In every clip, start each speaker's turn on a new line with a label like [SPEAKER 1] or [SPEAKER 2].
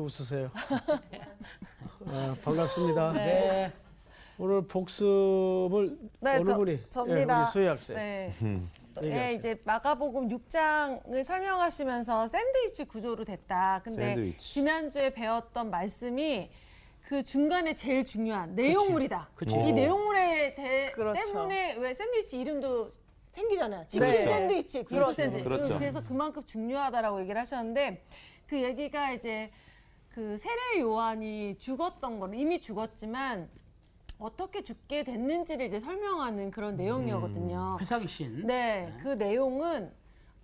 [SPEAKER 1] 웃으세요? 아, 반갑습니다.
[SPEAKER 2] 네.
[SPEAKER 1] 오늘 복습을
[SPEAKER 3] 네,
[SPEAKER 1] 어느
[SPEAKER 3] 저-
[SPEAKER 1] 분이?
[SPEAKER 3] 접니다.
[SPEAKER 1] 예, 우리 수혜 학생.
[SPEAKER 3] 네. 예, 이제 마가복음 6장을 설명하시면서 샌드위치 구조로 됐다. 근데
[SPEAKER 4] 샌드위치.
[SPEAKER 3] 지난주에 배웠던 말씀이 그 중간에 제일 중요한 내용물이다.
[SPEAKER 1] 그치.
[SPEAKER 3] 이
[SPEAKER 4] 오.
[SPEAKER 3] 내용물에 대,
[SPEAKER 5] 그렇죠.
[SPEAKER 3] 때문에 왜 샌드위치 이름도 생기잖아요. 치킨
[SPEAKER 5] 네.
[SPEAKER 3] 샌드위치, 비프
[SPEAKER 5] 그렇죠.
[SPEAKER 3] 샌드위치.
[SPEAKER 4] 그렇죠.
[SPEAKER 3] 그래서 그만큼 중요하다라고 얘기를 하셨는데 그 얘기가 이제 그 세례 요한이 죽었던 거는 이미 죽었지만 어떻게 죽게 됐는지를 이제 설명하는 그런 내용이거든요.
[SPEAKER 2] 회사기 신.
[SPEAKER 3] 네, 그 내용은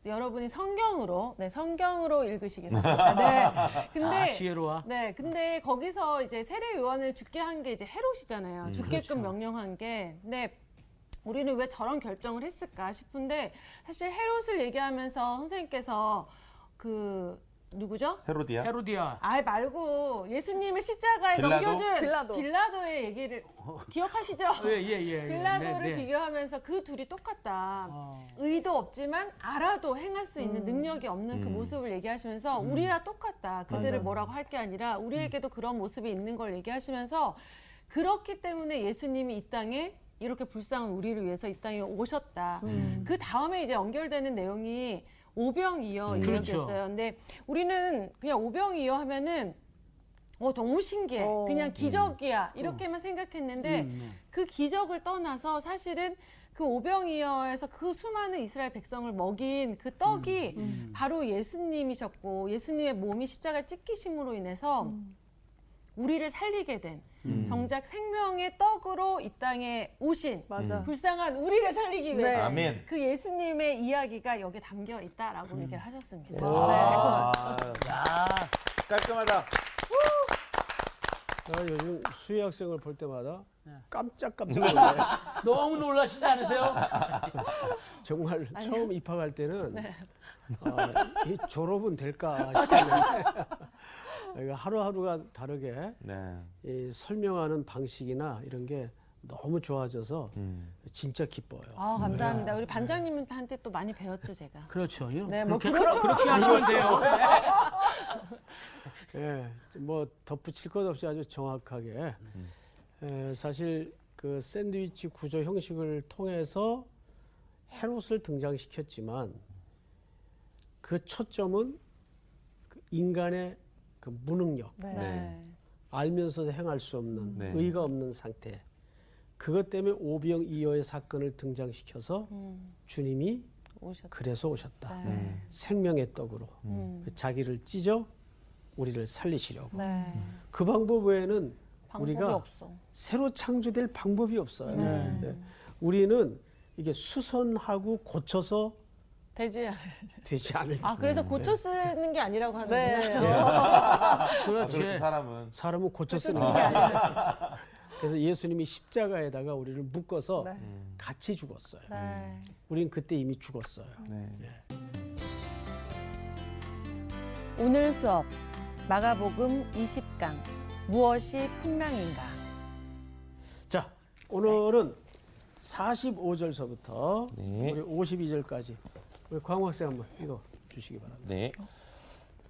[SPEAKER 3] 여러분이 성경으로, 네, 성경으로 읽으시기 바랍니다. 네. 근데,
[SPEAKER 2] 아, 지혜로워.
[SPEAKER 3] 네, 근데 거기서 이제 세례 요한을 죽게 한 게 이제 헤롯이잖아요. 죽게끔
[SPEAKER 2] 그렇죠.
[SPEAKER 3] 명령한 게. 근데 우리는 왜 저런 결정을 했을까 싶은데 사실 헤롯을 얘기하면서 선생님께서 그 누구죠?
[SPEAKER 4] 헤로디아?
[SPEAKER 2] 헤로디아.
[SPEAKER 3] 알 말고 예수님을 십자가에
[SPEAKER 4] 빌라도?
[SPEAKER 3] 넘겨준
[SPEAKER 5] 빌라도.
[SPEAKER 3] 빌라도의 얘기를 기억하시죠?
[SPEAKER 2] 예, 예, 예. 예.
[SPEAKER 3] 빌라도를
[SPEAKER 2] 네, 네.
[SPEAKER 3] 비교하면서 그 둘이 똑같다.
[SPEAKER 2] 어.
[SPEAKER 3] 의도 없지만 알아도 행할 수 있는 능력이 없는 그
[SPEAKER 4] 음.
[SPEAKER 3] 모습을 얘기하시면서 우리와 똑같다. 그들을
[SPEAKER 1] 맞아요.
[SPEAKER 3] 뭐라고 할 게 아니라 우리에게도 그런 모습이 있는 걸 얘기하시면서 그렇기 때문에 예수님이 이 땅에 이렇게 불쌍한 우리를 위해서 이 땅에 오셨다. 그 다음에 이제 연결되는 내용이 오병이어
[SPEAKER 4] 음.
[SPEAKER 3] 이야기였어요.
[SPEAKER 2] 그렇죠.
[SPEAKER 3] 근데 우리는 그냥 오병이어 하면은 어 너무 신기해.
[SPEAKER 5] 어.
[SPEAKER 3] 그냥 기적이야. 이렇게만 생각했는데
[SPEAKER 2] 음, 네.
[SPEAKER 3] 그 기적을 떠나서 사실은 그 오병이어에서 그 수많은 이스라엘 백성을 먹인 그 떡이
[SPEAKER 2] 음.
[SPEAKER 3] 바로 예수님이셨고 예수님의 몸이 십자가 찢기심으로 인해서 우리를 살리게 된
[SPEAKER 2] 음.
[SPEAKER 3] 정작 생명의 떡으로 이 땅에 오신
[SPEAKER 5] 맞아.
[SPEAKER 3] 불쌍한 우리를 살리기
[SPEAKER 5] 네.
[SPEAKER 3] 위해서
[SPEAKER 4] 아멘.
[SPEAKER 3] 그 예수님의 이야기가 여기 담겨 있다라고 얘기를 하셨습니다.
[SPEAKER 4] 아,
[SPEAKER 2] 야,
[SPEAKER 4] 깔끔하다.
[SPEAKER 1] 아, 요즘 수혜 학생을 볼 때마다
[SPEAKER 2] 네.
[SPEAKER 1] 깜짝깜짝 놀라요.
[SPEAKER 2] 너무 놀라시지 않으세요?
[SPEAKER 1] 정말 처음 입학할 때는
[SPEAKER 3] 네.
[SPEAKER 1] 아, 이 졸업은 될까 싶었는데 이거 하루하루가 다르게
[SPEAKER 4] 네.
[SPEAKER 1] 이 설명하는 방식이나 이런 게 너무 좋아져서
[SPEAKER 4] 음.
[SPEAKER 1] 진짜 기뻐요.
[SPEAKER 3] 아 감사합니다. 우리 반장님한테 또 많이 배웠죠 제가.
[SPEAKER 2] 그렇죠.
[SPEAKER 3] 네, 뭐
[SPEAKER 2] 그렇게,
[SPEAKER 3] 그렇죠.
[SPEAKER 2] 그렇게 하시면 돼요.
[SPEAKER 1] 예, 뭐 덧붙일 것 없이 아주 정확하게 에, 사실 그 샌드위치 구조 형식을 통해서 헤롯을 등장시켰지만 그 초점은 그 인간의 그 무능력,
[SPEAKER 5] 네.
[SPEAKER 4] 네.
[SPEAKER 1] 알면서도 행할 수 없는
[SPEAKER 4] 네.
[SPEAKER 1] 의가 없는 상태. 그것 때문에 오병 이어의 사건을 등장시켜서
[SPEAKER 3] 음,
[SPEAKER 1] 주님이
[SPEAKER 3] 오셨다.
[SPEAKER 1] 그래서 오셨다.
[SPEAKER 3] 네.
[SPEAKER 1] 생명의 떡으로
[SPEAKER 3] 음.
[SPEAKER 1] 자기를 찢어 우리를 살리시려고.
[SPEAKER 3] 네.
[SPEAKER 1] 그 방법 외에는
[SPEAKER 3] 방법이
[SPEAKER 1] 우리가
[SPEAKER 3] 없어.
[SPEAKER 1] 새로 창조될 방법이 없어요.
[SPEAKER 3] 네.
[SPEAKER 1] 네. 우리는 이게 수선하고 고쳐서
[SPEAKER 3] 되지 않아요.
[SPEAKER 1] 되지 않을
[SPEAKER 3] 아 그래서 고쳐 쓰는 게 아니라고 하는
[SPEAKER 5] 네.
[SPEAKER 3] 거예요.
[SPEAKER 4] 아,
[SPEAKER 2] 그렇지.
[SPEAKER 4] 그렇지 사람은.
[SPEAKER 1] 사람은 고쳐 쓰는
[SPEAKER 3] 게 아니라.
[SPEAKER 1] 그래서 예수님이 십자가에다가 우리를 묶어서
[SPEAKER 5] 네.
[SPEAKER 4] 음.
[SPEAKER 1] 같이 죽었어요.
[SPEAKER 3] 네.
[SPEAKER 1] 우린 그때 이미 죽었어요.
[SPEAKER 4] 네.
[SPEAKER 3] 오늘 수업 마가복음 20강 무엇이 풍랑인가?
[SPEAKER 1] 자, 오늘은 45절서부터
[SPEAKER 4] 네.
[SPEAKER 1] 우리 52절까지 우리 광호 학생 한번 읽어 주시기 바랍니다.
[SPEAKER 4] 네.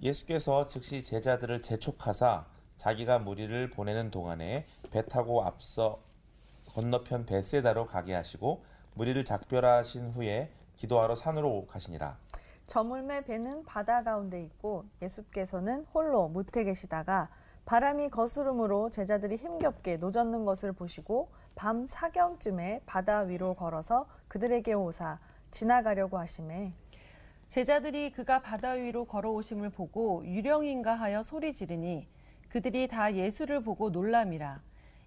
[SPEAKER 4] 예수께서 즉시 제자들을 재촉하사 자기가 무리를 보내는 동안에 배 타고 앞서 건너편 베세다로 가게 하시고 무리를 작별하신 후에 기도하러 산으로 가시니라.
[SPEAKER 5] 저물매 배는 바다 가운데 있고 예수께서는 홀로 무태 계시다가 바람이 거스름으로 제자들이 힘겹게 노젓는 것을 보시고 밤 사경쯤에 바다 위로 걸어서 그들에게 오사 지나가려고 하심에
[SPEAKER 3] 제자들이 그가 바다 위로 걸어오심을 보고 유령인가 하여 소리 지르니 그들이 다 예수를 보고 놀람이라.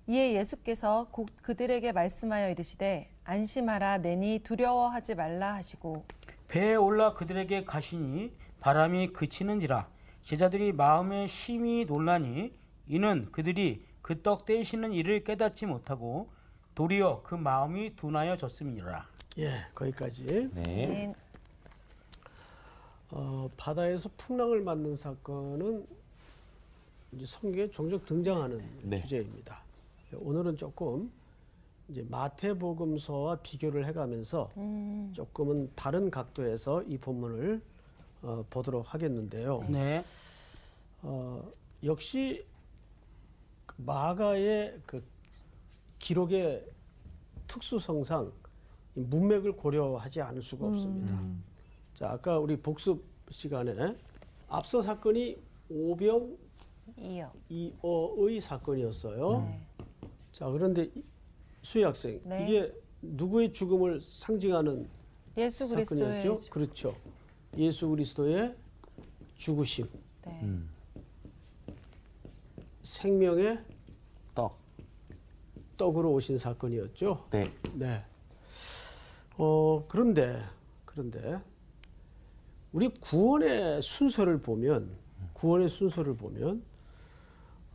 [SPEAKER 3] 이에 예수께서 곧 그들에게 말씀하여 이르시되 안심하라 내니 두려워하지 말라 하시고
[SPEAKER 2] 배에 올라 그들에게 가시니 바람이 그치는지라 제자들이 마음에 심히 놀라니 이는 그들이 그 떡 떼시는 일을 깨닫지 못하고 도리어 그 마음이 둔하여 졌음이니라.
[SPEAKER 1] 예, 거기까지.
[SPEAKER 4] 네.
[SPEAKER 1] 어, 바다에서 풍랑을 맞는 사건은 이제 성경에 종종 등장하는
[SPEAKER 4] 네.
[SPEAKER 1] 주제입니다. 오늘은 조금 이제 마태복음서와 비교를 해가면서
[SPEAKER 3] 음,
[SPEAKER 1] 조금은 다른 각도에서 이 본문을 어, 보도록 하겠는데요.
[SPEAKER 2] 네.
[SPEAKER 1] 어, 역시 그 마가의 그 기록의 특수성상 이 문맥을 고려하지 않을 수가 없습니다. 자, 아까 우리 복습 시간에 앞서 사건이 오병
[SPEAKER 3] 이어.
[SPEAKER 1] 이어의 사건이었어요.
[SPEAKER 3] 네.
[SPEAKER 1] 자, 그런데 이- 수희 학생,
[SPEAKER 3] 네.
[SPEAKER 1] 이게 누구의 죽음을 상징하는
[SPEAKER 3] 예수
[SPEAKER 1] 사건이었죠? 그렇죠. 예수 그리스도의 죽으심,
[SPEAKER 3] 네.
[SPEAKER 4] 음.
[SPEAKER 1] 생명의
[SPEAKER 4] 떡.
[SPEAKER 1] 떡으로 오신 사건이었죠.
[SPEAKER 4] 네.
[SPEAKER 1] 네. 어 그런데 그런데 우리 구원의 순서를 보면 구원의 순서를 보면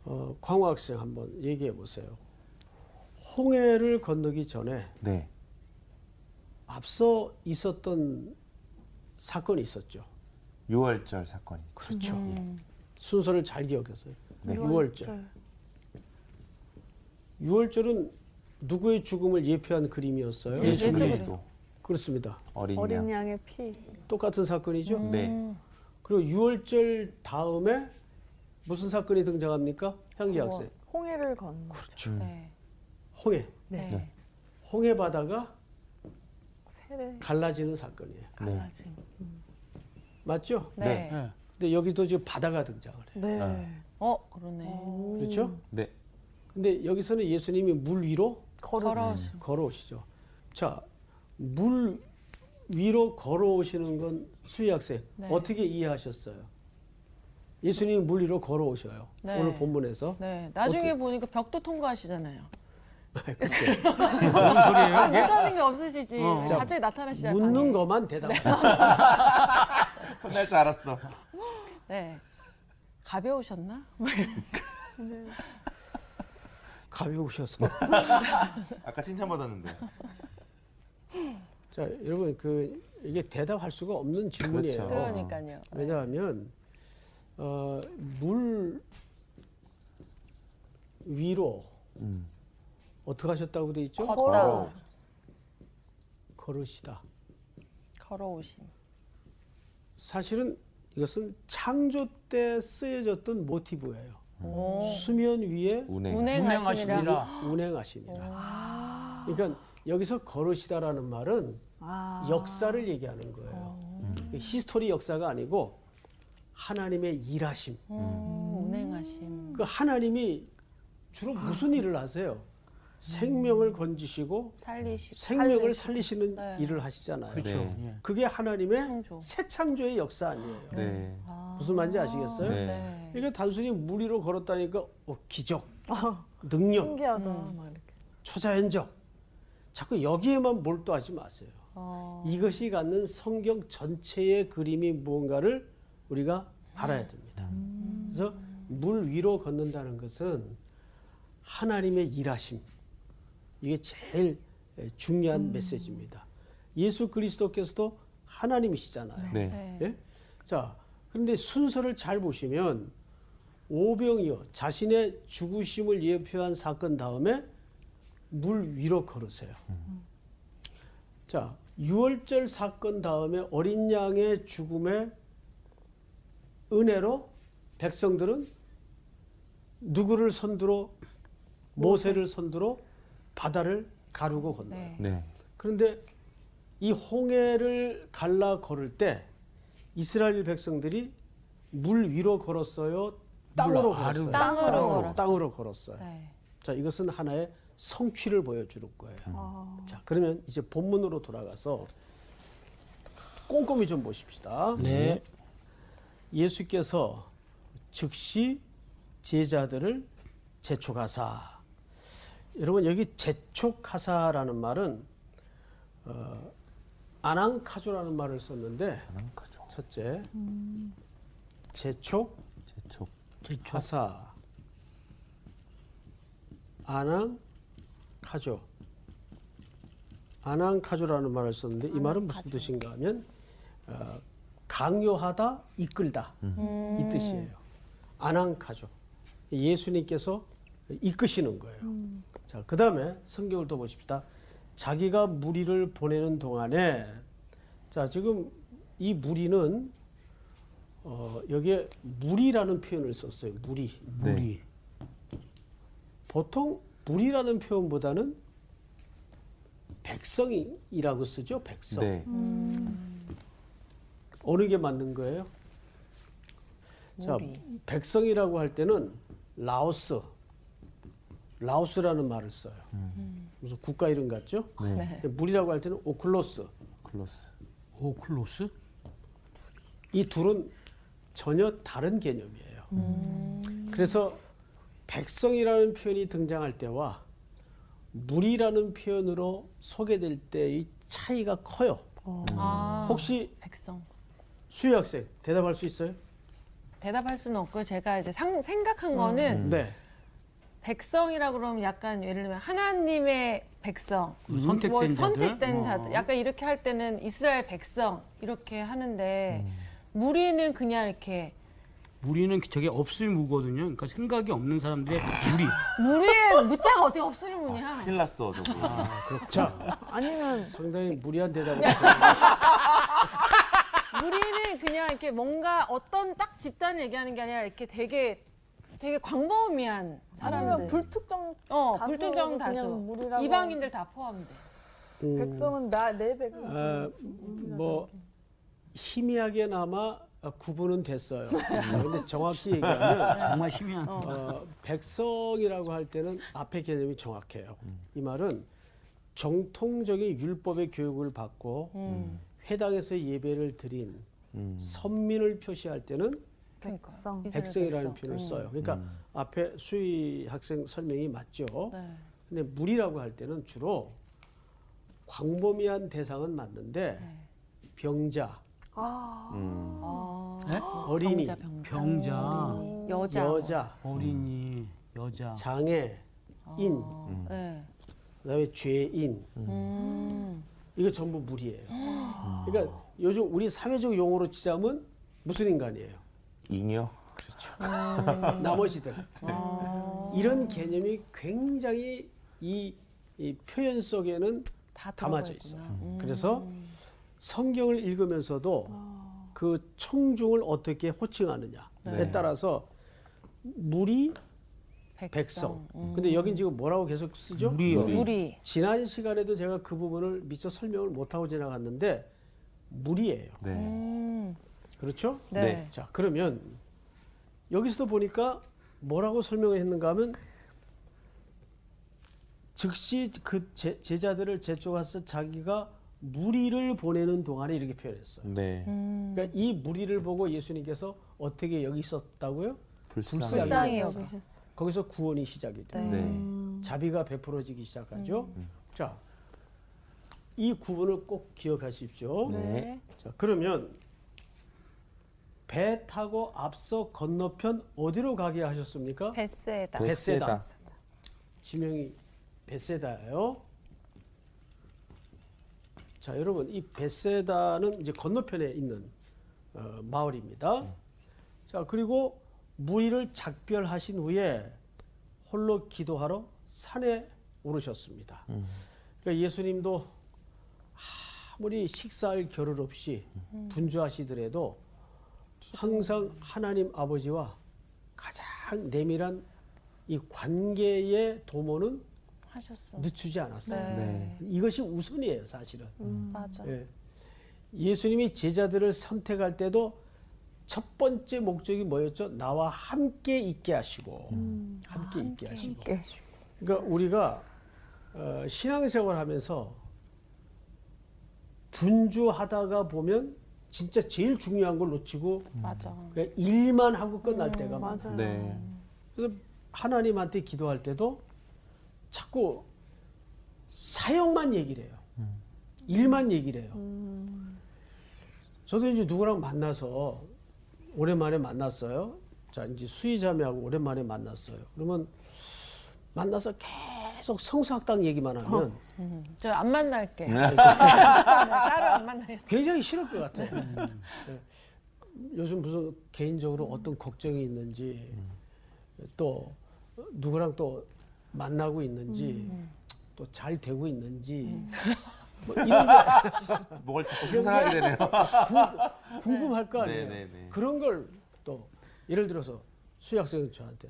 [SPEAKER 1] 어, 광호 학생 한번 얘기해 보세요. 홍해를 건너기 전에
[SPEAKER 4] 네.
[SPEAKER 1] 앞서 있었던 사건이 있었죠.
[SPEAKER 4] 유월절 사건이.
[SPEAKER 1] 그렇죠.
[SPEAKER 3] 음.
[SPEAKER 1] 순서를 잘 기억해서요.
[SPEAKER 4] 네.
[SPEAKER 1] 유월절. 유월절은 누구의 죽음을 예표한 그림이었어요?
[SPEAKER 4] 예수
[SPEAKER 3] 예수
[SPEAKER 4] 그리스도
[SPEAKER 1] 그렇습니다.
[SPEAKER 4] 어린
[SPEAKER 5] 어린
[SPEAKER 4] 양.
[SPEAKER 5] 양의 피.
[SPEAKER 1] 똑같은 사건이죠.
[SPEAKER 4] 네.
[SPEAKER 1] 그리고 6월절 다음에 무슨 사건이 등장합니까? 향기
[SPEAKER 5] 구원.
[SPEAKER 1] 학생.
[SPEAKER 5] 홍해를 건.
[SPEAKER 1] 그렇죠.
[SPEAKER 3] 네.
[SPEAKER 1] 홍해.
[SPEAKER 3] 네.
[SPEAKER 4] 네.
[SPEAKER 1] 홍해 바다가
[SPEAKER 5] 세례.
[SPEAKER 1] 갈라지는 사건이에요.
[SPEAKER 4] 네.
[SPEAKER 5] 갈라짐.
[SPEAKER 1] 맞죠?
[SPEAKER 3] 네.
[SPEAKER 2] 네.
[SPEAKER 1] 근데 여기도 지금 바다가 등장을 해요.
[SPEAKER 5] 네.
[SPEAKER 4] 아.
[SPEAKER 3] 어, 그러네.
[SPEAKER 5] 오.
[SPEAKER 1] 그렇죠?
[SPEAKER 4] 네.
[SPEAKER 1] 근데 여기서는 예수님이 물 위로
[SPEAKER 5] 걸어.
[SPEAKER 3] 걸어오신.
[SPEAKER 1] 걸어오시죠. 자, 물 위로 걸어오시는 건 수희 학생
[SPEAKER 3] 네.
[SPEAKER 1] 어떻게 이해하셨어요? 예수님이 물 위로 걸어오셔요.
[SPEAKER 3] 네.
[SPEAKER 1] 오늘 본문에서.
[SPEAKER 3] 네. 나중에
[SPEAKER 1] 어떻게-
[SPEAKER 3] 보니까 벽도 통과하시잖아요.
[SPEAKER 1] 글쎄,
[SPEAKER 2] 무슨 소리예요?
[SPEAKER 3] 아? 못하는 게 없으시지.
[SPEAKER 2] 어.
[SPEAKER 1] 자,
[SPEAKER 3] 갑자기 나타나시잖아요.
[SPEAKER 1] 묻는 것만 대답.
[SPEAKER 4] 혼날 줄 알았어.
[SPEAKER 3] 네. 가벼우셨나?
[SPEAKER 1] 가벼우셔서.
[SPEAKER 4] 아까 칭찬받았는데.
[SPEAKER 1] 자, 여러분 그 이게 대답할 수가 없는 질문이에요.
[SPEAKER 4] 그렇죠.
[SPEAKER 3] 그러니까요.
[SPEAKER 1] 왜냐하면 어, 물 위로
[SPEAKER 4] 음.
[SPEAKER 1] 어떻게 하셨다고 돼 있죠?
[SPEAKER 3] 걷다.
[SPEAKER 1] 걸으시다.
[SPEAKER 3] 걸어오심.
[SPEAKER 1] 사실은 이것은 창조 때 쓰여졌던 모티브예요.
[SPEAKER 3] 오.
[SPEAKER 1] 수면 위에
[SPEAKER 4] 운행.
[SPEAKER 3] 운행하시니라.
[SPEAKER 2] 운행하시니라.
[SPEAKER 1] 운행하시니라. 그러니까 여기서 걸으시다라는 말은
[SPEAKER 5] 아.
[SPEAKER 1] 역사를 얘기하는 거예요. history 역사가 아니고 하나님의 일하심.
[SPEAKER 3] 음, 운행하심.
[SPEAKER 1] 그 하나님이 주로 무슨 일을 하세요? 생명을 건지시고
[SPEAKER 3] 살리시고.
[SPEAKER 1] 생명을 살리시 는
[SPEAKER 3] 네.
[SPEAKER 1] 일을 하시잖아요.
[SPEAKER 2] 그렇죠.
[SPEAKER 4] 네.
[SPEAKER 2] 예.
[SPEAKER 1] 그게 하나님의
[SPEAKER 3] 창조.
[SPEAKER 1] 새 창조의 역사 아니에요.
[SPEAKER 4] 네.
[SPEAKER 3] 아.
[SPEAKER 1] 무슨 말인지 아시겠어요?
[SPEAKER 4] 네.
[SPEAKER 3] 네.
[SPEAKER 1] 이게 단순히 물 위로 걸었다니까 어, 기적, 능력,
[SPEAKER 5] 신기하다.
[SPEAKER 3] 음.
[SPEAKER 1] 초자연적. 자꾸 여기에만 몰두하지 마세요.
[SPEAKER 3] 어.
[SPEAKER 1] 이것이 갖는 성경 전체의 그림이 무언가를 우리가 알아야 됩니다. 그래서 물 위로 걷는다는 것은 하나님의 일하심. 이게 제일 중요한 메시지입니다. 예수 그리스도께서도 하나님이시잖아요.
[SPEAKER 4] 네.
[SPEAKER 3] 네.
[SPEAKER 1] 예? 자, 그런데 순서를 잘 보시면 오병이어 자신의 죽으심을 예표한 사건 다음에 물 위로 걸으세요. 자, 유월절 사건 다음에 어린 양의 죽음의 은혜로 백성들은 누구를 선두로 모세를 선두로 바다를 가르고 건너요.
[SPEAKER 3] 네.
[SPEAKER 4] 네.
[SPEAKER 1] 그런데 이 홍해를 갈라 걸을 때 이스라엘 백성들이 물 위로 걸었어요. 땅으로. 걸었어요.
[SPEAKER 3] 땅으로 걸었어요.
[SPEAKER 1] 땅으로 걸었어요.
[SPEAKER 3] 네.
[SPEAKER 1] 자, 이것은 하나의 성취를 보여주는 거예요.
[SPEAKER 5] 아.
[SPEAKER 1] 자, 그러면 이제 본문으로 돌아가서 꼼꼼히 좀 보십시다.
[SPEAKER 2] 네.
[SPEAKER 1] 예수께서 즉시 제자들을 재촉하사. 여러분 여기 재촉하사라는 말은 어, 아낭카조라는 말을 썼는데
[SPEAKER 4] 가죠.
[SPEAKER 1] 첫째 재촉
[SPEAKER 4] 제촉.
[SPEAKER 2] 제초.
[SPEAKER 1] 하사 아낭 카조. 아낭카조라는 말을 썼는데 이 말은 무슨 뜻인가 하면 어, 강요하다 이끌다.
[SPEAKER 3] 음.
[SPEAKER 1] 이 뜻이에요. 아낭카조. 예수님께서 이끄시는 거예요. 자 그 다음에 성경을 또 보십시다. 자기가 무리를 보내는 동안에 자 지금 이 무리는 어, 여기에 물이라는 표현을 썼어요. 물이.
[SPEAKER 4] 네.
[SPEAKER 2] 물이
[SPEAKER 1] 보통 물이라는 표현보다는 백성이라고 쓰죠. 백성.
[SPEAKER 4] 네.
[SPEAKER 1] 어느 게 맞는 거예요? 자,
[SPEAKER 3] 물이.
[SPEAKER 1] 백성이라고 할 때는 라오스, 라오스라는 말을 써요. 무슨 국가 이름 같죠?
[SPEAKER 4] 네.
[SPEAKER 1] 근데 물이라고 할 때는 오클로스.
[SPEAKER 4] 클로스.
[SPEAKER 2] 오클로스
[SPEAKER 1] 이 둘은 전혀 다른 개념이에요. 그래서 백성이라는 표현이 등장할 때와 물이라는 표현으로 소개될 때의 차이가 커요.
[SPEAKER 6] 아,
[SPEAKER 1] 혹시
[SPEAKER 6] 백성.
[SPEAKER 1] 수희 학생 대답할 수 있어요?
[SPEAKER 6] 대답할 수는 없고 제가 이제 상, 생각한 거는
[SPEAKER 1] 네.
[SPEAKER 6] 백성이라고 그러면 약간 예를 들면 하나님의 백성,
[SPEAKER 2] 그 선택된
[SPEAKER 6] 뭐 선택된
[SPEAKER 2] 어.
[SPEAKER 6] 자들, 약간 이렇게 할 때는 이스라엘 백성 이렇게 하는데
[SPEAKER 2] 음.
[SPEAKER 6] 무리는 그냥 이렇게
[SPEAKER 2] 무리는 저게 없을 무거든요. 그러니까 생각이 없는 사람들의 무리.
[SPEAKER 6] 무리에 무자가 어떻게 없으리 무냐?
[SPEAKER 4] 큰일 났어, 저거.
[SPEAKER 1] 자,
[SPEAKER 5] 아니면
[SPEAKER 1] 상당히 무리한 대답을
[SPEAKER 6] 무리는 그냥 이렇게 뭔가 어떤 딱 집단을 얘기하는 게 아니라 이렇게 되게 되게 광범위한 사람들.
[SPEAKER 5] 불특정
[SPEAKER 6] 어, 불특정
[SPEAKER 5] 그냥
[SPEAKER 6] 다수.
[SPEAKER 5] 무리라고
[SPEAKER 6] 이방인들 다 포함돼.
[SPEAKER 1] 음,
[SPEAKER 5] 백성은 나 내 백성.
[SPEAKER 1] 어, 뭐 희미하게나마 구분은 됐어요. 자, 근데 정확히 얘기하면
[SPEAKER 2] 정말 희미한.
[SPEAKER 1] 어, 백성이라고 할 때는 앞에 개념이 정확해요. 이 말은 정통적인 율법의 교육을 받고
[SPEAKER 6] 음.
[SPEAKER 1] 회당에서 예배를 드린
[SPEAKER 4] 음.
[SPEAKER 1] 선민을 표시할 때는.
[SPEAKER 5] 백성.
[SPEAKER 1] 백성이라는
[SPEAKER 6] 백성.
[SPEAKER 1] 표현을
[SPEAKER 6] 음.
[SPEAKER 1] 써요. 그러니까 앞에 수희 학생 설명이 맞죠.
[SPEAKER 6] 네.
[SPEAKER 1] 근데 물이라고 할 때는 주로 광범위한 대상은 맞는데
[SPEAKER 6] 네.
[SPEAKER 1] 병자,
[SPEAKER 5] 아.
[SPEAKER 4] 음.
[SPEAKER 6] 아,
[SPEAKER 2] 네?
[SPEAKER 1] 어린이,
[SPEAKER 6] 병자, 병자.
[SPEAKER 2] 병자,
[SPEAKER 6] 여자.
[SPEAKER 1] 여자,
[SPEAKER 2] 어린이, 여자.
[SPEAKER 1] 장애, 인,
[SPEAKER 6] 아, 네.
[SPEAKER 1] 그다음에 죄인
[SPEAKER 6] 음.
[SPEAKER 1] 이거 전부 물이에요. 그러니까 요즘 우리 사회적 용어로 치자면 무슨 인간이에요?
[SPEAKER 4] 잉여.
[SPEAKER 1] 나머지들
[SPEAKER 6] 아.
[SPEAKER 1] 이런 개념이 굉장히 이, 이 표현 속에는
[SPEAKER 6] 다
[SPEAKER 1] 담아져
[SPEAKER 6] 들어가
[SPEAKER 1] 있어요.
[SPEAKER 6] 있구나. 음.
[SPEAKER 1] 그래서 성경을 읽으면서도 그 청중을 어떻게 호칭하느냐에
[SPEAKER 4] 네.
[SPEAKER 1] 따라서 물이 백성.
[SPEAKER 6] 음.
[SPEAKER 1] 근데 여긴 지금 뭐라고 계속 쓰죠?
[SPEAKER 2] 무리.
[SPEAKER 4] 무리.
[SPEAKER 1] 지난 시간에도 제가 그 부분을 미처 설명을 못하고 지나갔는데 물이에요.
[SPEAKER 4] 네.
[SPEAKER 6] 음.
[SPEAKER 1] 그렇죠?
[SPEAKER 6] 네.
[SPEAKER 4] 네.
[SPEAKER 1] 자, 그러면 여기서도 보니까 뭐라고 설명을 했는가 하면 즉시 그 제, 제자들을 제쪽와서 자기가 무리를 보내는 동안에 이렇게 표현했어요.
[SPEAKER 4] 네.
[SPEAKER 6] 음.
[SPEAKER 1] 그러니까 이 무리를 보고 예수님께서 어떻게 여기 있었다고요?
[SPEAKER 4] 불쌍히.
[SPEAKER 6] 불쌍히
[SPEAKER 5] 여기셨어.
[SPEAKER 6] 여기셨어.
[SPEAKER 1] 거기서 구원이 시작이 돼요.
[SPEAKER 6] 네.
[SPEAKER 4] 네.
[SPEAKER 1] 자비가 베풀어지기 시작하죠.
[SPEAKER 6] 음.
[SPEAKER 1] 자, 이 구분을 꼭 기억하십시오.
[SPEAKER 4] 네.
[SPEAKER 1] 자, 그러면 배 타고 앞서 건너편 어디로 가게 하셨습니까?
[SPEAKER 3] 베세다.
[SPEAKER 1] 네.
[SPEAKER 4] 베세다.
[SPEAKER 1] 지명이 베세다예요. 자, 여러분 이 베세다는 이제 건너편에 있는 어, 마을입니다. 자, 그리고 무리를 작별하신 후에 홀로 기도하러 산에 오르셨습니다. 그러니까 예수님도 아무리 식사할 겨를 없이 분주하시더라도 항상 하나님 아버지와 가장 내밀한 이 관계의 도모는
[SPEAKER 6] 하셨어.
[SPEAKER 1] 늦추지 않았어요.
[SPEAKER 6] 네.
[SPEAKER 4] 네.
[SPEAKER 1] 이것이 우선이에요, 사실은.
[SPEAKER 6] 맞아.
[SPEAKER 1] 예. 예수님이 제자들을 선택할 때도 첫 번째 목적이 뭐였죠? 나와 함께 있게 하시고, 함께 있게 하시고.
[SPEAKER 5] 함께.
[SPEAKER 1] 그러니까 우리가 어, 신앙생활 하면서 분주하다가 보면 진짜 제일 중요한 걸 놓치고
[SPEAKER 6] 맞아.
[SPEAKER 1] 그냥 일만 하고 끝날 때가 많아요.
[SPEAKER 4] 네.
[SPEAKER 1] 그래서 하나님한테 기도할 때도 자꾸 사역만 얘기를 해요. 일만 얘기를 해요. 저도 이제 누구랑 만나서 오랜만에 만났어요. 자, 이제 수의자매하고 오랜만에 만났어요. 그러면 만나서 계속 성서학당 얘기만 하면
[SPEAKER 6] 음. 저안 만날게.
[SPEAKER 4] 네.
[SPEAKER 6] 따로 안 만날게.
[SPEAKER 1] 굉장히 싫을 것 같아요. 예. 요즘 무슨 개인적으로 어떤 걱정이 있는지 또 누구랑 또 만나고 있는지 또 잘 되고 있는지 뭐 이런 게
[SPEAKER 4] 뭘 자꾸 상상하게 되네요.
[SPEAKER 1] 궁- 궁금 할 거 아니에요.
[SPEAKER 4] 네, 네, 네.
[SPEAKER 1] 그런 걸 또 예를 들어서 수학생 저한테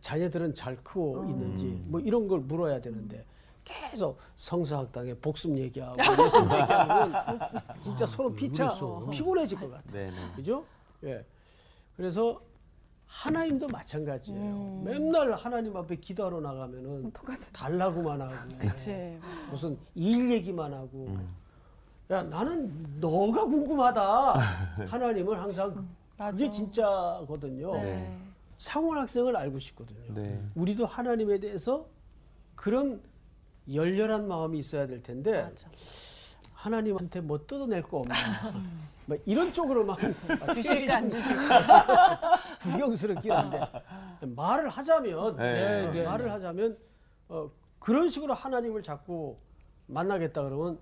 [SPEAKER 1] 자녀들은 잘 크고 있는지
[SPEAKER 4] 음.
[SPEAKER 1] 뭐 이런 걸 물어야 되는데 계속 성서학당에 복습 얘기하고 예술 얘기하면 진짜 서로 피차 피곤해질 것 같아요.
[SPEAKER 4] 네, 네.
[SPEAKER 1] 그죠? 예. 그래서 하나님도 마찬가지예요. 맨날 하나님 앞에 기도하러 나가면은 달라고만 하고
[SPEAKER 6] 그치.
[SPEAKER 1] 무슨 일 얘기만 하고 야 나는 너가 궁금하다 하나님은 항상 그게
[SPEAKER 6] 맞아.
[SPEAKER 1] 진짜거든요
[SPEAKER 6] 네.
[SPEAKER 1] 상원 학생을 알고 싶거든요
[SPEAKER 4] 네.
[SPEAKER 1] 우리도 하나님에 대해서 그런 열렬한 마음이 있어야 될 텐데
[SPEAKER 6] 맞아.
[SPEAKER 1] 하나님한테 뭐 뜯어낼 거 없나 뭐 이런 쪽으로만
[SPEAKER 6] 주실까 안 주실까.
[SPEAKER 1] 불경스럽긴 한데 말을 하자면
[SPEAKER 4] 네.
[SPEAKER 1] 어,
[SPEAKER 2] 네.
[SPEAKER 1] 말을 하자면 어, 그런 식으로 하나님을 자꾸 만나겠다 그러면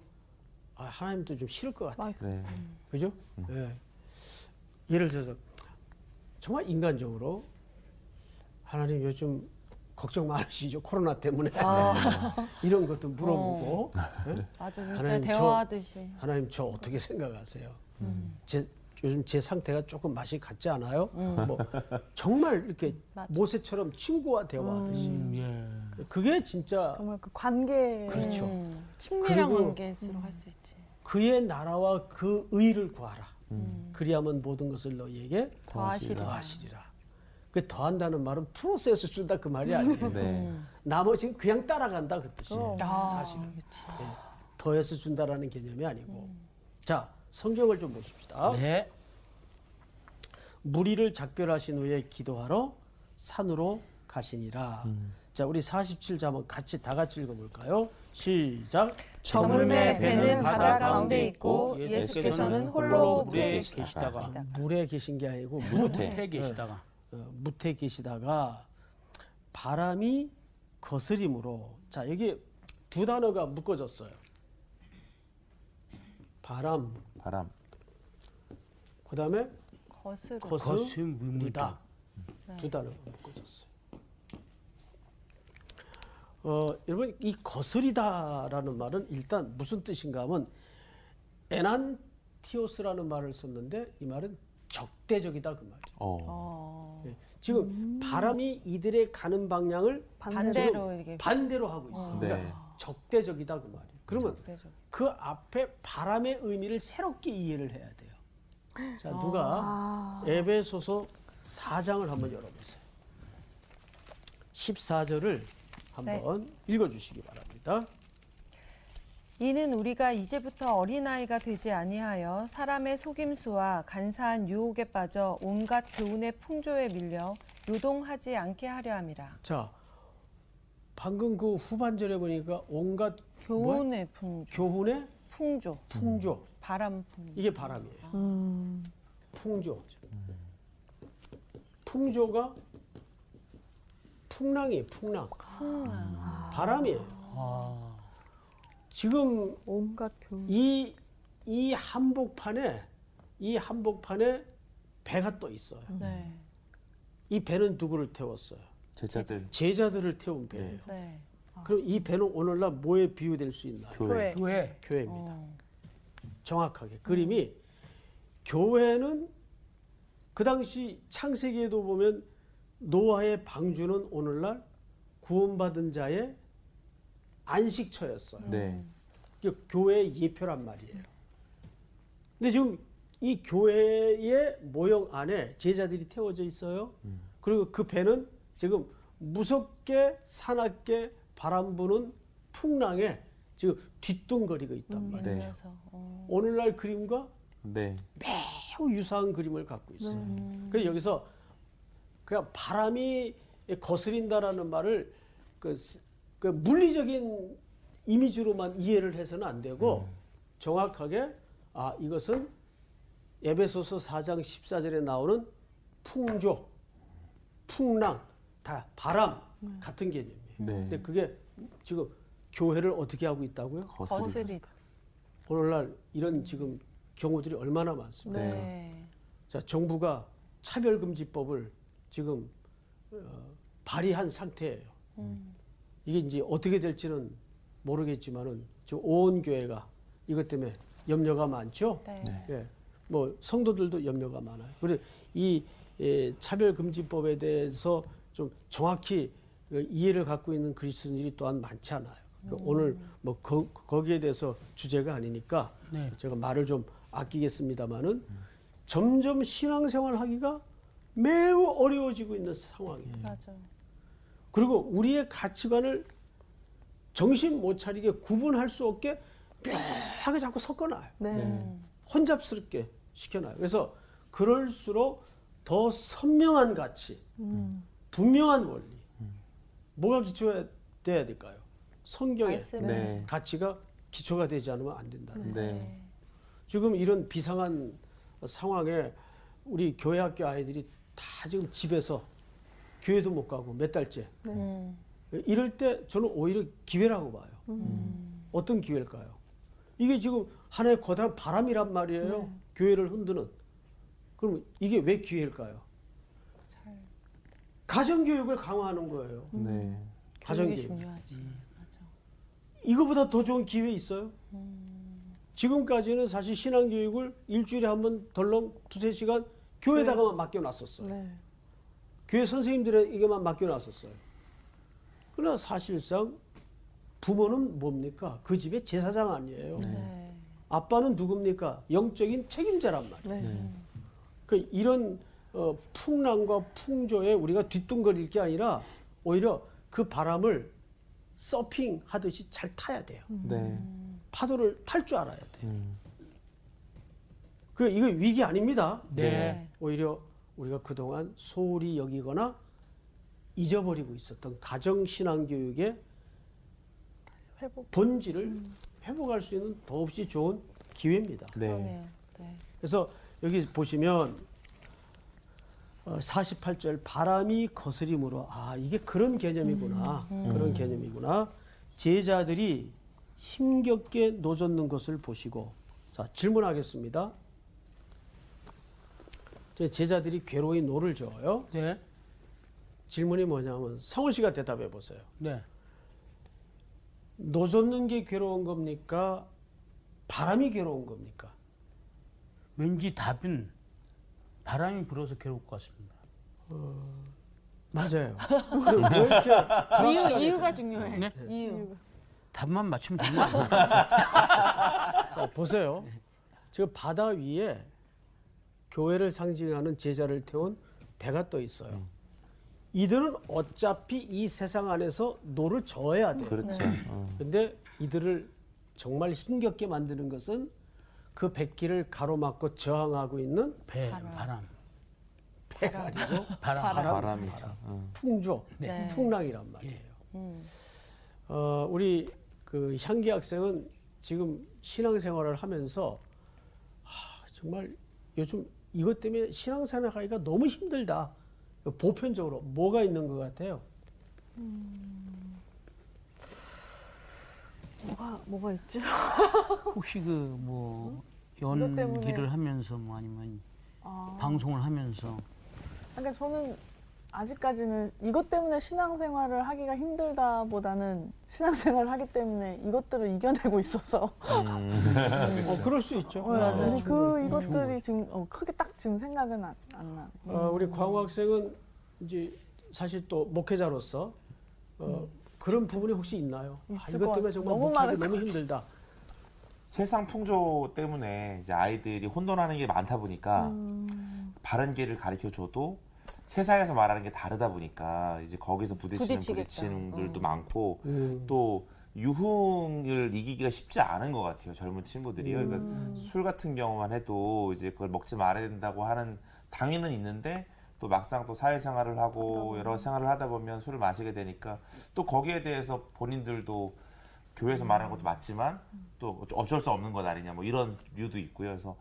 [SPEAKER 1] 아, 하나님도 좀 싫을 것 같아요.
[SPEAKER 4] 네.
[SPEAKER 1] 그죠? 예. 예를 들어서 정말 인간적으로 하나님 요즘 걱정 많으시죠 코로나 때문에 이런 것도 물어보고 예?
[SPEAKER 6] 맞아. 진짜
[SPEAKER 1] 하나님, 저-
[SPEAKER 6] 대화하듯이.
[SPEAKER 1] 하나님 저 어떻게 생각하세요? 제 요즘 제 상태가 조금 맛이 같지 않아요? 뭐 정말 이렇게
[SPEAKER 6] 맞아.
[SPEAKER 1] 모세처럼 친구와 대화하듯이
[SPEAKER 2] 음, 예.
[SPEAKER 1] 그게 진짜
[SPEAKER 5] 정말 그 관계
[SPEAKER 1] 그렇죠.
[SPEAKER 6] 음, 친밀한
[SPEAKER 1] 그리고-
[SPEAKER 6] 관계일수록 할 수 있지.
[SPEAKER 1] 그의 나라와 그 의를 구하라. 그리하면 모든 것을 너희에게
[SPEAKER 6] 더하시리라.
[SPEAKER 1] 더하시리라. 그 더한다는 말은 프로세스 준다 그 말이 아니에요.
[SPEAKER 4] 네.
[SPEAKER 1] 나머지는 그냥 따라간다 그 뜻이에요.
[SPEAKER 6] 아,
[SPEAKER 1] 사실은
[SPEAKER 6] 그치.
[SPEAKER 1] 예. 더해서 준다라는 개념이 아니고. 자 성경을 좀 보십시다.
[SPEAKER 2] 네.
[SPEAKER 1] 무리를 작별하신 후에 기도하러 산으로 가시니라. 자, 우리 47자 한번 같이 다 같이 읽어볼까요? 시작.
[SPEAKER 3] 저물매 배는 바다 가운데 있고 예수께서는 홀로
[SPEAKER 2] 물에 계시다가
[SPEAKER 1] 물에 계신 게 아니고 무,
[SPEAKER 2] 무태 계시다가
[SPEAKER 1] 어, 무태 계시다가 바람이 거스림으로 자 여기 두 단어가 묶어졌어요. 바람
[SPEAKER 4] 바람.
[SPEAKER 1] 그다음에
[SPEAKER 6] 거스름.
[SPEAKER 1] 거스르다 두 단어가 묶어졌어요. 어, 여러분 이 거스리다라는 말은 일단 무슨 뜻인가 하면 에난티오스라는 말을 썼는데 이 말은 적대적이다 그 말이에요.
[SPEAKER 4] 어.
[SPEAKER 6] 어,
[SPEAKER 1] 예. 지금 바람이 이들의 가는 방향을
[SPEAKER 6] 반대로 이렇게.
[SPEAKER 1] 반대로 하고 있어요.
[SPEAKER 4] 네.
[SPEAKER 1] 그러니까 적대적이다 그 말이에요. 그러면
[SPEAKER 6] 적대적.
[SPEAKER 1] 그 앞에 바람의 의미를 새롭게 이해를 해야 돼요. 자, 누가 에베소서 4장을 한번 열어보세요. 14절을 한번 읽어주시기 바랍니다.
[SPEAKER 3] 이는 우리가 이제부터 어린아이가 되지 아니하여 사람의 속임수와 간사한 유혹에 빠져 온갖 교훈의 풍조에 밀려 요동하지 않게 하려 함이라.
[SPEAKER 1] 자, 방금 그 후반절에 보니까 온갖
[SPEAKER 3] 교훈의 풍조,
[SPEAKER 1] 교훈의
[SPEAKER 3] 풍조,
[SPEAKER 1] 풍조
[SPEAKER 3] 바람 풍조.
[SPEAKER 1] 이게 바람이에요. 풍조. 풍조가 풍랑이에요. 풍랑. 바람이에요.
[SPEAKER 2] 아,
[SPEAKER 1] 지금
[SPEAKER 5] 온갖 교훈.
[SPEAKER 1] 이, 이 한복판에 이 한복판에 배가 떠 있어요.
[SPEAKER 6] 네.
[SPEAKER 1] 이 배는 누구를 태웠어요?
[SPEAKER 4] 제자들.
[SPEAKER 1] 제자들을 태운 배예요.
[SPEAKER 6] 네.
[SPEAKER 1] 그럼 이 배는 오늘날 뭐에 비유될 수 있나요?
[SPEAKER 4] 교회.
[SPEAKER 2] 교회
[SPEAKER 1] 교회입니다.
[SPEAKER 6] 어.
[SPEAKER 1] 정확하게 그림이 교회는 그 당시 창세기에도 보면 노아의 방주는 오늘날 구원받은 자의 안식처였어요.
[SPEAKER 4] 네.
[SPEAKER 1] 이게 교회의 예표란 말이에요. 근데 지금 이 교회의 모형 안에 제자들이 태워져 있어요. 그리고 그 배는 지금 무섭게 사납게 바람 부는 풍랑에 지금 뒤뚱거리고 있단 말이에요.
[SPEAKER 4] 네.
[SPEAKER 6] 어.
[SPEAKER 1] 오늘날 그림과
[SPEAKER 4] 네.
[SPEAKER 1] 매우 유사한 그림을 갖고 있어요. 그래서 여기서 그냥 바람이 거스린다라는 말을 그, 스- 그 물리적인 이미지로만 이해를 해서는 안 되고 정확하게 아 이것은 에베소서 4장 14절에 나오는 풍조, 풍랑, 다 바람 같은 개념이에요.
[SPEAKER 4] 네.
[SPEAKER 1] 근데 그게 지금 교회를 어떻게 하고 있다고요?
[SPEAKER 4] 거슬.
[SPEAKER 3] 거스리다.
[SPEAKER 1] 오늘날 이런 지금 경우들이 얼마나 많습니까?
[SPEAKER 6] 네.
[SPEAKER 1] 자, 정부가 차별금지법을 지금 어, 발의한 상태예요. 이게 이제 어떻게 될지는 모르겠지만은 지금 온 교회가 이것 때문에 염려가 많죠.
[SPEAKER 3] 네.
[SPEAKER 1] 예, 뭐 성도들도 염려가 많아요. 그리고 이 예, 차별금지법에 대해서 좀 정확히 그 이해를 갖고 있는 그리스도인들이 또한 많지 않아요. 그 오늘 뭐 거, 거기에 대해서 주제가 아니니까
[SPEAKER 2] 네.
[SPEAKER 1] 제가 말을 좀 아끼겠습니다만은 점점 신앙생활 하기가 매우 어려워지고 있는 상황이에요.
[SPEAKER 3] 맞아.
[SPEAKER 1] 그리고 우리의 가치관을 정신 못 차리게 구분할 수 없게 묘하게 자꾸 섞어놔요.
[SPEAKER 5] 네.
[SPEAKER 1] 혼잡스럽게 시켜놔요. 그래서 그럴수록 더 선명한 가치,
[SPEAKER 5] 음.
[SPEAKER 1] 분명한 원리, 뭐가 기초가 돼야 될까요? 성경의.
[SPEAKER 4] 네.
[SPEAKER 1] 가치가 기초가 되지 않으면 안 된다.
[SPEAKER 4] 네.
[SPEAKER 1] 지금 이런 비상한 상황에 우리 교회 학교 아이들이 다 지금 집에서 교회도 못 가고 몇 달째
[SPEAKER 3] 음.
[SPEAKER 1] 이럴 때 저는 오히려 기회라고 봐요. 어떤 기회일까요? 이게 지금 하나의 거대한 바람이란 말이에요. 교회를 흔드는. 그럼 이게 왜 기회일까요? 가정교육을 강화하는 거예요.
[SPEAKER 4] 네.
[SPEAKER 3] 교육이
[SPEAKER 1] 가정교육.
[SPEAKER 3] 중요하지. 맞아.
[SPEAKER 1] 이거보다 더 좋은 기회 있어요? 지금까지는 사실 신앙교육을 일주일에 한 번 덜렁 두세 시간 교회에다가만 맡겨놨었어요.
[SPEAKER 5] 네.
[SPEAKER 1] 교회 선생님들에게만 맡겨놨었어요. 그러나 사실상 부모는 뭡니까? 그 집의 제사장 아니에요.
[SPEAKER 3] 네.
[SPEAKER 1] 아빠는 누굽니까? 영적인 책임자란 말이에요.
[SPEAKER 5] 네.
[SPEAKER 1] 그 이런 어, 풍랑과 풍조에 우리가 뒤뚱거릴 게 아니라 오히려 그 바람을 서핑 하듯이 잘 타야 돼요.
[SPEAKER 4] 네.
[SPEAKER 1] 파도를 탈 줄 알아야 돼요.
[SPEAKER 4] 음.
[SPEAKER 1] 그 이거 위기 아닙니다.
[SPEAKER 2] 네.
[SPEAKER 1] 오히려 우리가 그동안 소홀히 여기거나 잊어버리고 있었던 가정 신앙 교육의
[SPEAKER 5] 회복.
[SPEAKER 1] 본질을 회복할 수 있는 더없이 좋은 기회입니다.
[SPEAKER 4] 네.
[SPEAKER 3] 그러네요. 네.
[SPEAKER 1] 그래서 여기 보시면 어, 48절 바람이 거스림으로 아 이게 그런 개념이구나 그런 개념이구나 제자들이 힘겹게 노젓는 것을 보시고 자 질문하겠습니다. 제 제자들이 괴로이 노를 저어요.
[SPEAKER 2] 네.
[SPEAKER 1] 질문이 뭐냐면 성훈 씨가 대답해 보세요.
[SPEAKER 2] 네.
[SPEAKER 1] 노젓는 게 괴로운 겁니까? 바람이 괴로운 겁니까?
[SPEAKER 2] 왠지 답은 바람이 불어서 괴로울 것 같습니다.
[SPEAKER 1] 맞아요. 근데 왜 이렇게
[SPEAKER 6] 이유, 이유 가 중요해.
[SPEAKER 2] 네?
[SPEAKER 6] 이유.
[SPEAKER 2] 답만 맞추면 되는 거 아니에요?
[SPEAKER 1] 자, 보세요. 지금 바다 위에 교회를 상징하는 제자를 태운 배가 떠 있어요. 이들은 어차피 이 세상 안에서 노를 저어야 돼요.
[SPEAKER 4] 그렇죠. 어.
[SPEAKER 1] 근데 이들을 정말 힘겹게 만드는 것은 그 뱃길을 가로막고 저항하고 있는
[SPEAKER 2] 배,
[SPEAKER 3] 바람.
[SPEAKER 2] 바람.
[SPEAKER 1] 배가 아니고
[SPEAKER 2] 바람.
[SPEAKER 1] 바람,
[SPEAKER 4] 바람이죠. 어.
[SPEAKER 1] 풍조,
[SPEAKER 3] 네.
[SPEAKER 1] 풍랑이란 말이에요.
[SPEAKER 3] 음.
[SPEAKER 1] 어, 우리 그 향기 학생은 지금 신앙생활을 하면서 하, 정말 요즘 이것 때문에 신앙생활 하기가 너무 힘들다. 보편적으로 뭐가 있는 것 같아요?
[SPEAKER 5] 뭐가 뭐가 있지?
[SPEAKER 2] 혹시 그 뭐 연기를 하면서 뭐 아니면
[SPEAKER 5] 아,
[SPEAKER 2] 방송을 하면서
[SPEAKER 5] 그러니까 저는 아직까지는 이것 때문에 신앙생활을 하기가 힘들다보다는 신앙생활을 하기 때문에 이것들을 이겨내고 있어서
[SPEAKER 1] 어, 그럴 수 있죠.
[SPEAKER 5] 네,
[SPEAKER 1] 어,
[SPEAKER 5] 근데 그
[SPEAKER 1] 충분히,
[SPEAKER 5] 이것들이
[SPEAKER 1] 충분히.
[SPEAKER 5] 지금 어, 크게 딱 지금 생각은 안, 안 나.
[SPEAKER 1] 어, 우리 광우 학생은 이제 사실 또 목회자로서 어, 그런 부분이 혹시 있나요? 아, 이것
[SPEAKER 5] 것
[SPEAKER 1] 때문에
[SPEAKER 5] 같-
[SPEAKER 1] 정말
[SPEAKER 5] 너무
[SPEAKER 1] 목회하기 너무 힘들다.
[SPEAKER 4] 세상 풍조 때문에 이제 아이들이 혼돈하는 게 많다 보니까
[SPEAKER 5] 음.
[SPEAKER 4] 바른 길을 가르쳐 줘도 세상에서 말하는 게 다르다 보니까 이제 거기서 부딪히는. 부딪히는 분들도
[SPEAKER 3] 음.
[SPEAKER 4] 많고
[SPEAKER 1] 음.
[SPEAKER 4] 또 유흥을 이기기가 쉽지 않은 것 같아요 젊은 친구들이요.
[SPEAKER 5] 음.
[SPEAKER 4] 그러니까 술 같은 경우만 해도 이제 그걸 먹지 말아야 된다고 하는 당위는 있는데 또 막상 또 사회생활을 하고 여러 생활을 하다 보면 술을 마시게 되니까 또 거기에 대해서 본인들도 교회에서 말하는 것도 맞지만 또 어쩔 수 없는 것 아니냐 뭐 이런 류도 있고요. 그래서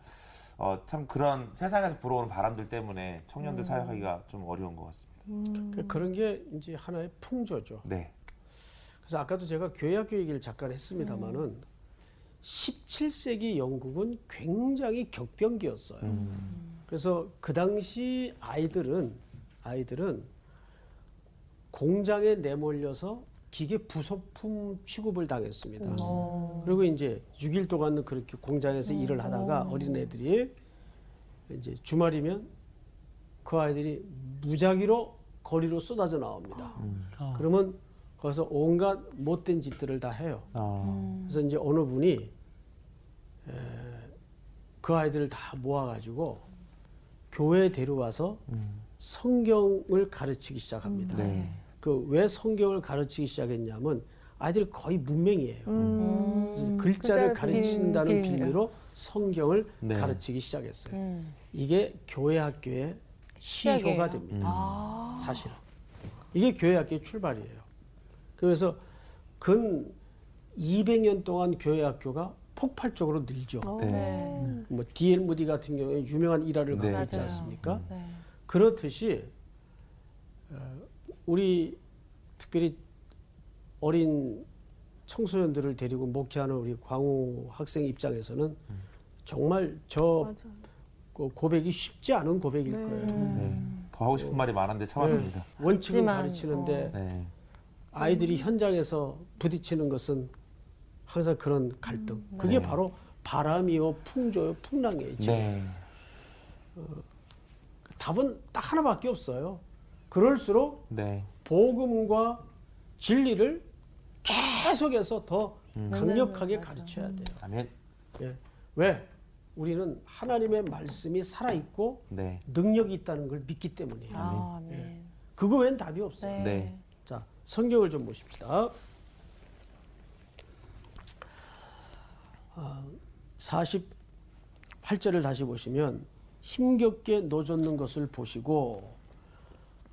[SPEAKER 4] 어, 참 그런 세상에서 불어오는 바람들 때문에 청년들 사역하기가 좀 어려운 것 같습니다.
[SPEAKER 1] 그- 그런 게 이제 하나의 풍조죠.
[SPEAKER 4] 네.
[SPEAKER 1] 그래서 아까도 제가 교회학교 얘기를 잠깐 했습니다마는 17세기 영국은 굉장히 격변기였어요. 그래서 그 당시 아이들은 아이들은 공장에 내몰려서 기계 부속품 취급을 당했습니다. 그리고 이제 6일 동안 그렇게 공장에서 일을 하다가 어린애들이 이제 주말이면 그 아이들이 무작위로 거리로 쏟아져 나옵니다.
[SPEAKER 2] 어.
[SPEAKER 1] 그러면 거기서 온갖 못된 짓들을 다 해요.
[SPEAKER 7] 아,
[SPEAKER 1] 그래서 이제 어느 분이 에, 그 아이들을 다 모아가지고 교회에 데려와서 성경을 가르치기 시작합니다.
[SPEAKER 7] 네.
[SPEAKER 1] 그 왜 성경을 가르치기 시작했냐면 아이들이 거의 문맹이에요. 그래서 글자를
[SPEAKER 3] 글자를
[SPEAKER 1] 가르친다는.
[SPEAKER 3] 빌미로
[SPEAKER 1] 성경을
[SPEAKER 7] 네.
[SPEAKER 1] 가르치기 시작했어요.
[SPEAKER 3] 음.
[SPEAKER 1] 이게 교회 학교의 시효가. 됩니다.
[SPEAKER 3] 아.
[SPEAKER 1] 사실은 이게 교회 학교의 출발이에요. 그래서 근 200년 동안 교회 학교가 폭발적으로 늘죠.
[SPEAKER 7] 네.
[SPEAKER 1] 뭐 D.L. 무디 같은 경우에 유명한 일화를
[SPEAKER 7] 네.
[SPEAKER 1] 갖고 있지
[SPEAKER 3] 맞아요.
[SPEAKER 1] 않습니까?
[SPEAKER 3] 네.
[SPEAKER 1] 그렇듯이 어, 우리 특별히 어린 청소년들을 데리고 목회하는 우리 광우 학생 입장에서는 정말 저그 고백이 쉽지 않은 고백일 거예요.
[SPEAKER 7] 네. 더 하고 싶은 말이 많은데 참았습니다.
[SPEAKER 1] 원칙을
[SPEAKER 3] 있지만,
[SPEAKER 1] 가르치는데
[SPEAKER 7] 네.
[SPEAKER 1] 아이들이 현장에서 부딪히는 것은 항상 그런 갈등. 그게
[SPEAKER 7] 네.
[SPEAKER 1] 바로 바람이요, 풍조요, 풍랑이에요. 지금.
[SPEAKER 7] 네.
[SPEAKER 1] 답은 딱 하나밖에 없어요. 그럴수록
[SPEAKER 7] 네.
[SPEAKER 1] 복음과 진리를 계속해서 더
[SPEAKER 7] 음.
[SPEAKER 1] 강력하게 가르쳐야 돼요.
[SPEAKER 7] 아멘.
[SPEAKER 1] 예. 왜? 우리는 하나님의 말씀이 살아 있고
[SPEAKER 7] 네.
[SPEAKER 1] 능력이 있다는 걸 믿기 때문이에요.
[SPEAKER 3] 아, 아멘.
[SPEAKER 1] 그거 외엔 답이 없어요.
[SPEAKER 3] 네.
[SPEAKER 7] 네.
[SPEAKER 1] 자, 성경을 좀 보십시다. 아, 48절을 다시 보시면 힘겹게 노젓는 것을 보시고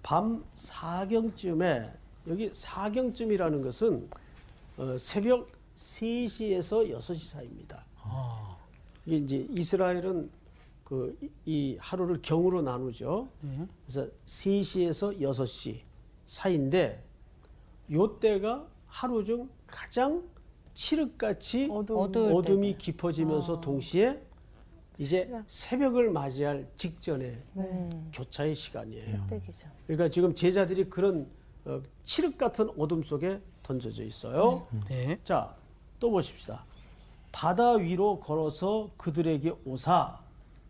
[SPEAKER 1] 밤 4경쯤에 여기 4경쯤이라는 것은 어, 새벽 3시에서 6시 사이입니다. 이게 이제 이스라엘은 그 이 하루를 경으로 나누죠.
[SPEAKER 2] 네.
[SPEAKER 1] 그래서 3시에서 6시 사이인데 요 때가 하루 중 가장 칠흑같이
[SPEAKER 5] 어두운
[SPEAKER 3] 어두울
[SPEAKER 1] 어둠이 깊어지면서 동시에 이제. 새벽을 맞이할 직전의
[SPEAKER 3] 음.
[SPEAKER 1] 교차의 시간이에요.
[SPEAKER 3] 떼기죠.
[SPEAKER 1] 그러니까 지금 제자들이 그런 어, 칠흑 같은 어둠 속에 던져져 있어요.
[SPEAKER 2] 네.
[SPEAKER 1] 자, 또 보십시다. 바다 위로 걸어서 그들에게 오사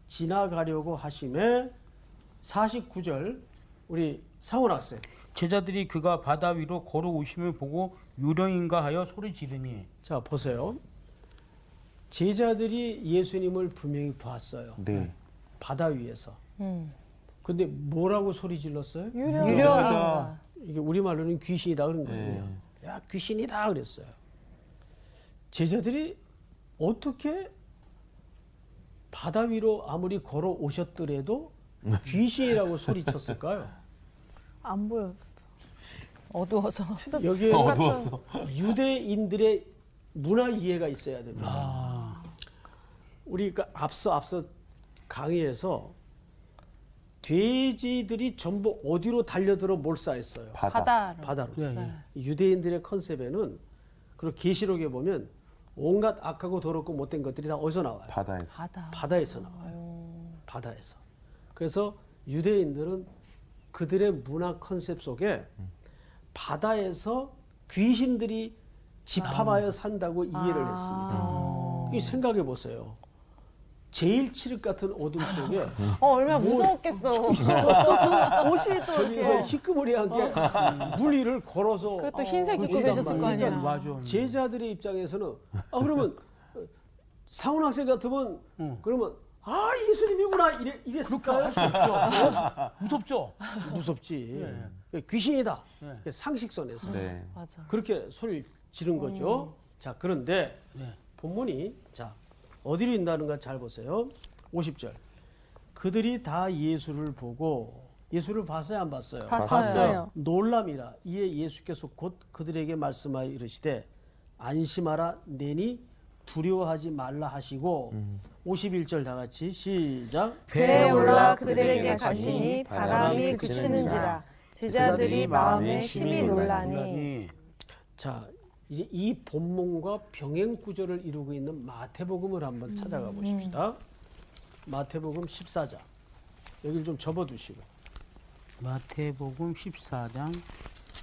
[SPEAKER 1] 지나가려고 하심에 49절 우리 상훈 학생.
[SPEAKER 2] 제자들이 그가 바다 위로 걸어오심을 보고 유령인가 하여 소리 지르니
[SPEAKER 1] 자, 보세요. 제자들이 예수님을 분명히 봤어요.
[SPEAKER 7] 네.
[SPEAKER 1] 바다 위에서.
[SPEAKER 3] 음.
[SPEAKER 1] 근데 뭐라고 소리 질렀어요?
[SPEAKER 3] 유령이다.
[SPEAKER 1] 이게 우리말로는 귀신이다 그런 거예요.
[SPEAKER 7] 네.
[SPEAKER 1] 야, 귀신이다 그랬어요. 제자들이 어떻게 바다 위로 아무리 걸어 오셨더라도 귀신이라고 소리쳤을까요?
[SPEAKER 5] 안 보여.
[SPEAKER 3] 어두워서.
[SPEAKER 1] 여기에
[SPEAKER 7] 어두웠어.
[SPEAKER 1] 유대인들의 문화 이해가 있어야 됩니다.
[SPEAKER 2] 아,
[SPEAKER 1] 우리 가 앞서 앞서 강의에서 돼지들이 전부 어디로 달려들어 몰사했어요?
[SPEAKER 7] 바다.
[SPEAKER 3] 바다로.
[SPEAKER 1] 바다로.
[SPEAKER 2] 예, 예.
[SPEAKER 3] 네.
[SPEAKER 1] 유대인들의 컨셉에는 그리고 계시록에 보면 온갖 악하고 더럽고 못된 것들이 다 어디서 나와요?
[SPEAKER 7] 바다에서.
[SPEAKER 3] 바다.
[SPEAKER 1] 바다에서 나와요. 바다에서. 그래서 유대인들은 그들의 문화 컨셉 속에 바다에서 귀신들이 집합하여 산다고 이해를 했습니다. 이 생각해 보세요. 제일 칠흑 같은 어둠 속에
[SPEAKER 6] 어, 얼마나 무서웠겠어.
[SPEAKER 5] 옷이 또
[SPEAKER 1] 저기서
[SPEAKER 5] 이렇게
[SPEAKER 1] 희끄무리한 게 물위를 걸어서
[SPEAKER 6] 그것도 흰색 입고
[SPEAKER 1] 그러니까
[SPEAKER 6] 계셨을 거 아니야.
[SPEAKER 2] 맞아.
[SPEAKER 1] 제자들의 입장에서는 아 그러면 상훈 학생 같으면
[SPEAKER 2] 응.
[SPEAKER 1] 그러면 아 예수님이구나 이래 이랬을까요?
[SPEAKER 2] 무섭죠.
[SPEAKER 1] 무섭지.
[SPEAKER 2] 네.
[SPEAKER 1] 귀신이다.
[SPEAKER 2] 네.
[SPEAKER 1] 상식선에서
[SPEAKER 7] 네.
[SPEAKER 3] 맞아.
[SPEAKER 1] 그렇게 소리를 지른 거죠. 자 그런데
[SPEAKER 2] 네.
[SPEAKER 1] 본문이 자 어디로 인다는가 잘 보세요. 50절. 그들이 다 예수를 보고 예수를 봤어요 안 봤어요?
[SPEAKER 3] 봤어요.
[SPEAKER 5] 봤어요.
[SPEAKER 1] 놀람이라 이에 예수께서 곧 그들에게 말씀하여 이르시되 안심하라 내니 두려워하지 말라 하시고 51절 다 같이 시작
[SPEAKER 3] 배에 올라 그들에게 가시니 바람이 그치는지라 제자들이 마음에 심히 놀라니
[SPEAKER 1] 자 이제 이 본문과 병행 구조를 이루고 있는 마태복음을 한번 찾아가 보십시다. 마태복음 14장. 여기를 좀 접어 두시고.
[SPEAKER 2] 마태복음 14장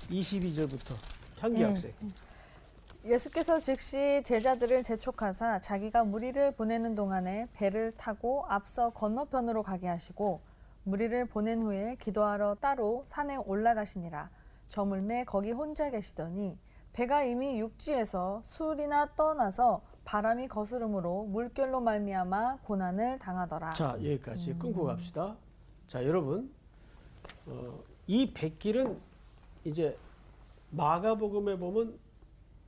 [SPEAKER 1] 22절부터 향기
[SPEAKER 3] 음.
[SPEAKER 1] 학생.
[SPEAKER 5] 예수께서 즉시 제자들을 재촉하사 자기가 무리를 보내는 동안에 배를 타고 앞서 건너편으로 가게 하시고 무리를 보낸 후에 기도하러 따로 산에 올라가시니라. 저물매 거기 혼자 계시더니 배가 이미 육지에서 술이나 떠나서 바람이 거스름으로 물결로 말미암아 고난을 당하더라.
[SPEAKER 1] 자 여기까지 끊고 갑시다. 자 여러분 어, 이 백길은 이제 마가복음에 보면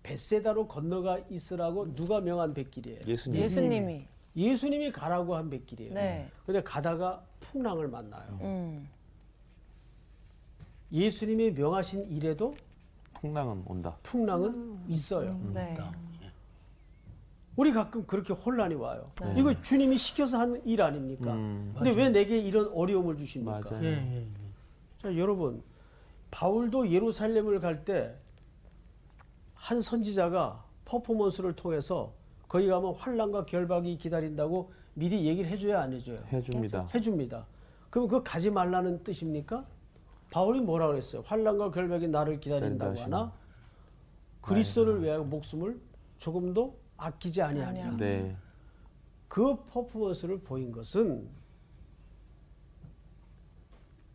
[SPEAKER 1] 벳세다로 건너가 있으라고 누가 명한 백길이에요.
[SPEAKER 7] 예수님.
[SPEAKER 6] 예수님이.
[SPEAKER 1] 예수님이 가라고 한 백길이에요.
[SPEAKER 6] 네.
[SPEAKER 1] 근데 가다가 풍랑을 만나요.
[SPEAKER 6] 음.
[SPEAKER 1] 예수님이 명하신 일에도
[SPEAKER 7] 풍랑은 온다.
[SPEAKER 1] 풍랑은 있어요.
[SPEAKER 6] 네.
[SPEAKER 1] 우리 가끔 그렇게 혼란이 와요.
[SPEAKER 6] 네.
[SPEAKER 1] 이거 주님이 시켜서 한 일 아닙니까?
[SPEAKER 7] 음.
[SPEAKER 1] 근데 왜 내게 이런 어려움을 주십니까?
[SPEAKER 7] 맞아요.
[SPEAKER 2] 예, 예, 예.
[SPEAKER 1] 자, 여러분, 바울도 예루살렘을 갈 때 한 선지자가 퍼포먼스를 통해서 거기 가면 환란과 결박이 기다린다고 미리 얘기를 해줘야 안 해줘요?
[SPEAKER 7] 해줍니다.
[SPEAKER 1] 해줍니다. 그럼 그거 가지 말라는 뜻입니까? 바울이 뭐라 그랬어요? 환란과 결박이 나를 기다린다고
[SPEAKER 7] 기다린다
[SPEAKER 1] 하나 그리스도를 위하여 목숨을 조금도 아끼지 아니하니라.
[SPEAKER 7] 네.
[SPEAKER 1] 그 퍼포먼스를 보인 것은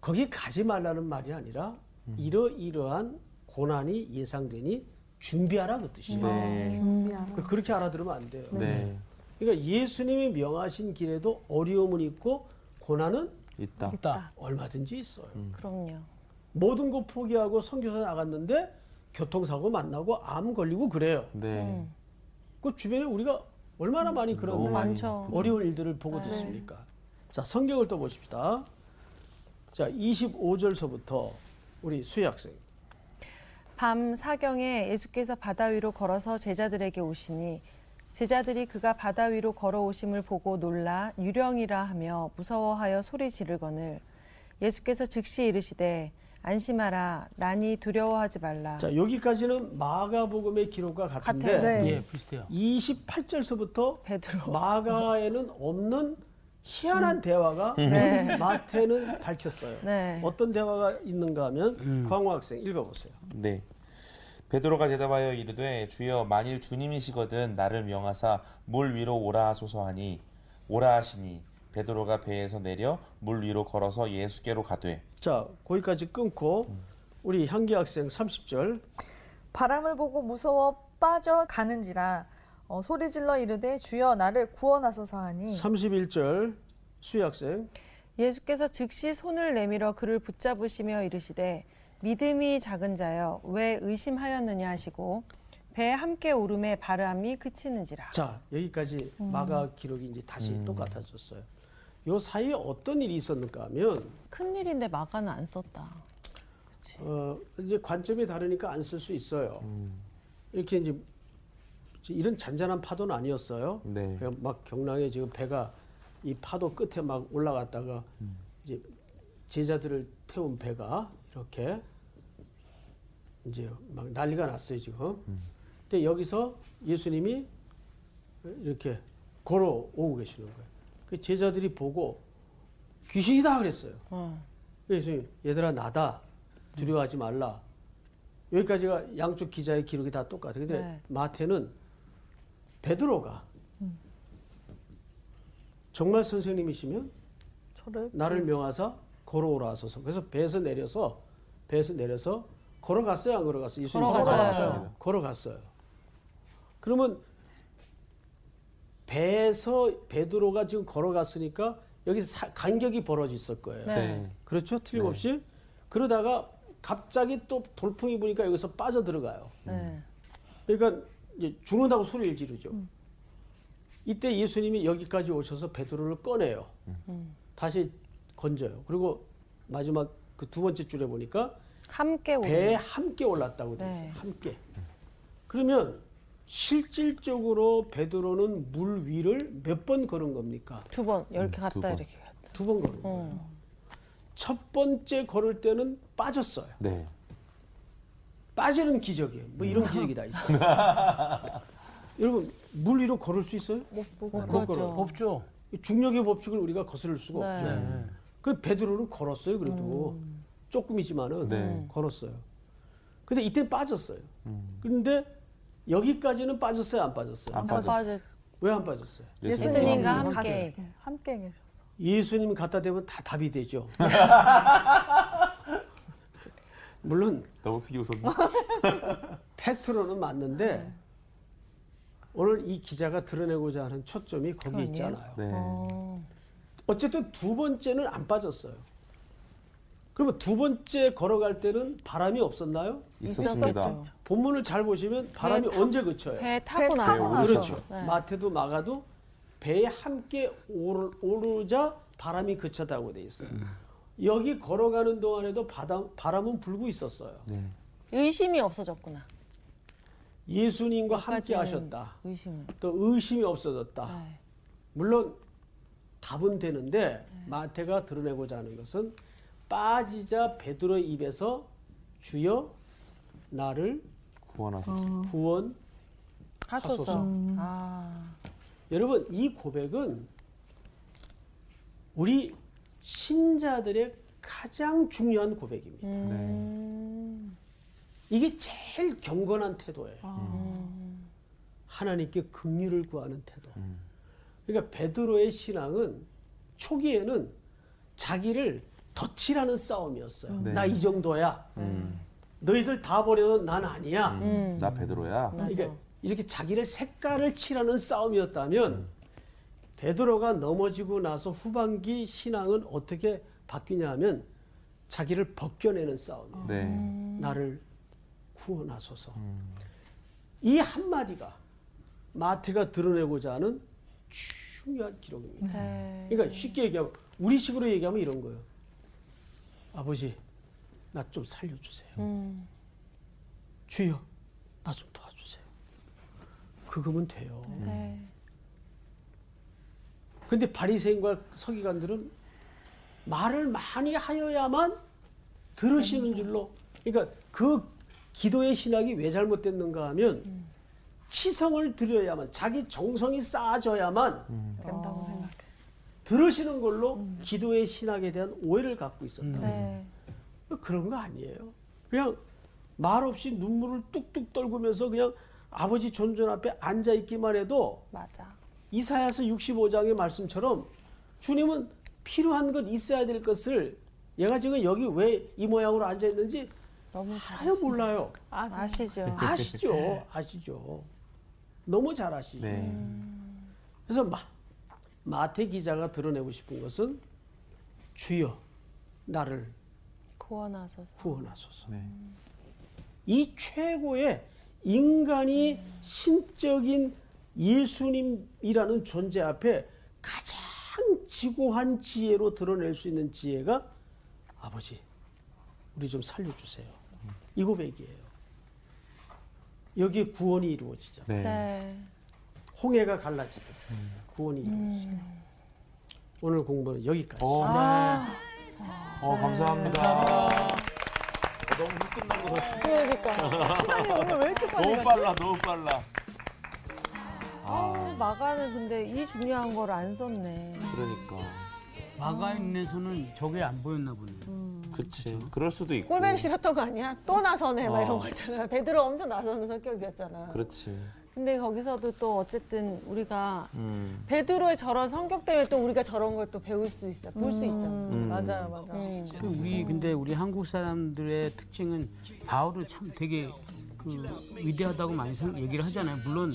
[SPEAKER 1] 거기 가지 말라는 말이 아니라 이러이러한 고난이 예상되니 준비하라 그 뜻이에요.
[SPEAKER 7] 네.
[SPEAKER 5] 준비하라.
[SPEAKER 1] 그- 그렇게 알아들으면 안 돼요.
[SPEAKER 7] 네.
[SPEAKER 1] 그러니까 예수님이 명하신 길에도 어려움은 있고 고난은
[SPEAKER 7] 있다.
[SPEAKER 2] 있다.
[SPEAKER 1] 얼마든지 있어요.
[SPEAKER 6] 그럼요.
[SPEAKER 1] 모든 거 포기하고 선교사 나갔는데 교통사고 만나고 암 걸리고 그래요.
[SPEAKER 7] 네.
[SPEAKER 1] 그 주변에 우리가 얼마나 많이 그런
[SPEAKER 7] 많이.
[SPEAKER 1] 어려운 일들을 보고 듣습니까? 자, 성경을 또 보십시다. 자, 25절서부터 우리 수희 학생.
[SPEAKER 3] 밤 사경에 예수께서 바다 위로 걸어서 제자들에게 오시니 제자들이 그가 바다 위로 걸어오심을 보고 놀라 유령이라 하며 무서워하여 소리 지르거늘 예수께서 즉시 이르시되 안심하라 나니 두려워하지 말라
[SPEAKER 1] 자, 여기까지는 마가복음의 기록과 같은데.
[SPEAKER 5] 네.
[SPEAKER 2] 예, 비슷해요.
[SPEAKER 1] 28절서부터
[SPEAKER 3] 베드로
[SPEAKER 1] 마가에는 없는 희한한 대화가
[SPEAKER 3] 네.
[SPEAKER 1] 마태는 밝혔어요.
[SPEAKER 3] 네.
[SPEAKER 1] 어떤 대화가 있는가 하면
[SPEAKER 2] 음.
[SPEAKER 1] 광호 학생 읽어보세요.
[SPEAKER 4] 네. 베드로가 대답하여 이르되 주여 만일 주님이시거든 나를 명하사 물 위로 오라 하소서 하니 오라 하시니 베드로가 배에서 내려 물 위로 걸어서 예수께로 가되
[SPEAKER 1] 자, 거기까지 끊고 우리 향기 학생 30절.
[SPEAKER 5] 바람을 보고 무서워 빠져 가는지라 어, 소리 질러 이르되 주여 나를 구원하소서 하니
[SPEAKER 1] 31절 수희 학생.
[SPEAKER 3] 예수께서 즉시 손을 내밀어 그를 붙잡으시며 이르시되 믿음이 작은 자여 왜 의심하였느냐 하시고 배에 함께 오름에 바람이 그치는지라
[SPEAKER 1] 자 여기까지
[SPEAKER 3] 음.
[SPEAKER 1] 마가 기록이 이제 다시 똑같아졌어요. 요 사이에 어떤 일이 있었는가 하면
[SPEAKER 6] 큰 일인데 마가는 안 썼다.
[SPEAKER 1] 어, 이제 관점이 다르니까 안 쓸 수 있어요. 이렇게 이제 이런 잔잔한 파도는 아니었어요.
[SPEAKER 7] 네.
[SPEAKER 1] 그냥 막 경랑에 지금 배가 이 파도 끝에 막 올라갔다가 이제 제자들을 태운 배가 이렇게 이제 막 난리가 났어요 지금. 근데 여기서 예수님이 이렇게 걸어오고 계시는 거예요. 그 제자들이 보고 귀신이다 그랬어요.
[SPEAKER 6] 어.
[SPEAKER 1] 그래서 얘들아 나다 두려워하지 말라. 여기까지가 양쪽 기자의 기록이 다 똑같아. 근데
[SPEAKER 6] 네.
[SPEAKER 1] 마태는 베드로가 정말 선생님이시면
[SPEAKER 5] 저를
[SPEAKER 1] 나를 명하사 걸어오라 하소서. 그래서 배에서 내려서 배에서 내려서 걸어갔어요, 안 걸어갔어요? 예수님
[SPEAKER 6] 걸어갔어요.
[SPEAKER 1] 걸어갔어요. 그러면 배에서 베드로가 지금 걸어갔으니까 여기서 사- 간격이 벌어졌을 거예요.
[SPEAKER 6] 네.
[SPEAKER 7] 네.
[SPEAKER 1] 그렇죠? 틀림없이. 그러다가 갑자기 또 돌풍이 부니까 여기서 빠져 들어가요.
[SPEAKER 6] 네.
[SPEAKER 1] 그러니까 이제 죽는다고 소리를 지르죠. 이때 예수님이 여기까지 오셔서 베드로를 꺼내요. 다시 건져요. 그리고 마지막 그 두 번째 줄에 보니까
[SPEAKER 3] 함께
[SPEAKER 1] 배에 함께 올랐다고 돼 있어요.
[SPEAKER 3] 네.
[SPEAKER 1] 함께. 그러면 실질적으로 베드로는 물 위를 몇 번 걸은 겁니까?
[SPEAKER 6] 두 번 이렇게
[SPEAKER 7] 두
[SPEAKER 6] 갔다
[SPEAKER 7] 번.
[SPEAKER 6] 이렇게 갔다.
[SPEAKER 1] 두 번 걸은 거예요.
[SPEAKER 6] 어.
[SPEAKER 1] 첫 번째 걸을 때는 빠졌어요.
[SPEAKER 7] 네.
[SPEAKER 1] 빠지는 기적이에요. 뭐 이런 기적이 다 있어요. 여러분 물 위로 걸을 수 있어요? 못못
[SPEAKER 6] 그렇죠.
[SPEAKER 1] 걸어요.
[SPEAKER 2] 없죠.
[SPEAKER 1] 중력의 법칙을 우리가 거스를 수가
[SPEAKER 6] 네.
[SPEAKER 1] 없죠.
[SPEAKER 2] 네.
[SPEAKER 1] 그 베드로는 걸었어요. 그래도 조금이지만은
[SPEAKER 7] 네.
[SPEAKER 1] 걸었어요. 근데 이때 빠졌어요. 그런데 여기까지는 빠졌어요, 안 빠졌어요?
[SPEAKER 4] 안 빠졌어.
[SPEAKER 1] 왜안 빠졌어요?
[SPEAKER 3] 예수님과
[SPEAKER 5] 함께
[SPEAKER 3] 함께.
[SPEAKER 5] 함께 계셨어.
[SPEAKER 1] 예수님 갖다 대면 다 답이 되죠. 물론
[SPEAKER 4] 너무 크게 웃었네.
[SPEAKER 1] 팩트로는 맞는데 오늘 이 기자가 드러내고자 하는 초점이 거기 있잖아요.
[SPEAKER 4] 네.
[SPEAKER 1] 어 쨌든 두 번째는 안 빠졌어요. 그러면 두 번째 걸어갈 때는 바람이 없었나요?
[SPEAKER 4] 있었습니다.
[SPEAKER 1] 본문을 잘 보시면 바람이
[SPEAKER 3] 배 타-
[SPEAKER 1] 언제 그쳐요?
[SPEAKER 3] 배 타고
[SPEAKER 5] 배
[SPEAKER 3] 나서.
[SPEAKER 1] 그렇죠.
[SPEAKER 3] 네.
[SPEAKER 1] 마태도 마가도 배에 함께 오르, 오르자 바람이 그쳤다고 돼 있어요. 여기 걸어가는 동안에도 바람, 바람은 불고 있었어요.
[SPEAKER 4] 네.
[SPEAKER 3] 의심이 없어졌구나.
[SPEAKER 1] 예수님과 함께 하셨다.
[SPEAKER 3] 의심은.
[SPEAKER 1] 또 의심이 없어졌다.
[SPEAKER 3] 네.
[SPEAKER 1] 물론 답은 되는데 마태가 드러내고자 하는 것은 빠지자 베드로 입에서 주여 나를
[SPEAKER 4] 구원하소서.
[SPEAKER 1] 구원
[SPEAKER 3] 하소서.
[SPEAKER 1] 하소서.
[SPEAKER 3] 아.
[SPEAKER 1] 여러분 이 고백은 우리 신자들의 가장 중요한 고백입니다.
[SPEAKER 3] 음.
[SPEAKER 1] 이게 제일 경건한 태도예요.
[SPEAKER 3] 아.
[SPEAKER 1] 하나님께 긍휼을 구하는 태도. 그러니까 베드로의 신앙은 초기에는 자기를 덧치라는 싸움이었어요.
[SPEAKER 4] 네.
[SPEAKER 1] 나이 정도야. 너희들 다 버려도 난 아니야.
[SPEAKER 3] 음.
[SPEAKER 4] 나 베드로야.
[SPEAKER 1] 그러니까 이렇게 자기를 색깔을 칠하는 싸움이었다면 베드로가 넘어지고 나서 후반기 신앙은 어떻게 바뀌냐 하면 자기를 벗겨내는 싸움이에요.
[SPEAKER 4] 네.
[SPEAKER 1] 나를 구원하소서. 이 한마디가 마태가 드러내고자 하는 중요한 기록입니다.
[SPEAKER 3] 네.
[SPEAKER 1] 그러니까 쉽게 얘기하면 우리 식으로 얘기하면 이런 거예요. 아버지, 나 좀 살려주세요.
[SPEAKER 3] 음.
[SPEAKER 1] 주여, 나 좀 도와주세요. 그거면 돼요.
[SPEAKER 3] 네.
[SPEAKER 1] 근데 바리새인과 서기관들은 말을 많이 하여야만 들으시는 줄로 그러니까 그 기도의 신학이 왜 잘못됐는가 하면 치성을 드려야만 자기 정성이 쌓아져야만
[SPEAKER 5] 된다고 생각해.
[SPEAKER 1] 들으시는 걸로 기도의 신학에 대한 오해를 갖고 있었다.
[SPEAKER 3] 네.
[SPEAKER 1] 그런 거 아니에요. 그냥 말 없이 눈물을 뚝뚝 떨구면서 그냥 아버지 존존 앞에 앉아 있기만 해도
[SPEAKER 3] 맞아.
[SPEAKER 1] 이사야서 65장의 말씀처럼 주님은 필요한 것 있어야 될 것을 얘가 지금 여기 왜 이 모양으로 앉아 있는지
[SPEAKER 3] 너무
[SPEAKER 1] 아유 몰라요.
[SPEAKER 3] 아시죠?
[SPEAKER 1] 아시죠, 아시죠. 너무 잘 아시죠.
[SPEAKER 4] 네.
[SPEAKER 1] 그래서 마, 마태 기자가 드러내고 싶은 것은 주여 나를
[SPEAKER 3] 구원하소서.
[SPEAKER 1] 구원하소서.
[SPEAKER 4] 네.
[SPEAKER 1] 이 최고의 인간이 신적인 예수님이라는 존재 앞에 가장 지고한 지혜로 드러낼 수 있는 지혜가 아버지, 우리 좀 살려주세요. 이 고백이에요. 여기에 구원이 이루어지죠.
[SPEAKER 4] 네.
[SPEAKER 3] 네.
[SPEAKER 1] 홍해가 갈라지듯 구원이 이루어지죠. 오늘 공부는 여기까지.
[SPEAKER 4] 어,
[SPEAKER 3] 아.
[SPEAKER 4] 어, 감사합니다. 어, 너무 훅 끝난 것 같아.
[SPEAKER 3] 그러니까.
[SPEAKER 5] 시간이 오늘 왜 이렇게 빨리
[SPEAKER 4] 너무 빨라, 너무 빨라.
[SPEAKER 3] 아, 마가는 근데 이 중요한 걸 안 썼네.
[SPEAKER 4] 그러니까.
[SPEAKER 2] 마가인에서는 저게 안 보였나 보네.
[SPEAKER 4] 그치. 그럴 수도 있고.
[SPEAKER 8] 꼴뱅이 싫었던 거 아니야? 또 나서네 막 이런
[SPEAKER 4] 어.
[SPEAKER 8] 거 있잖아. 베드로 엄청 나서는 성격이었잖아.
[SPEAKER 4] 그렇지.
[SPEAKER 3] 근데 거기서도 또 어쨌든 우리가
[SPEAKER 4] 음.
[SPEAKER 3] 베드로의 저런 성격 때문에 또 우리가 저런 걸 또 배울 수 있어, 볼 수 있잖아.
[SPEAKER 4] 음.
[SPEAKER 5] 맞아요, 맞아요.
[SPEAKER 3] 음.
[SPEAKER 2] 그 우리 근데 우리 한국 사람들의 특징은 바울을 참 되게 그 위대하다고 많이 생- 얘기를 하잖아요. 물론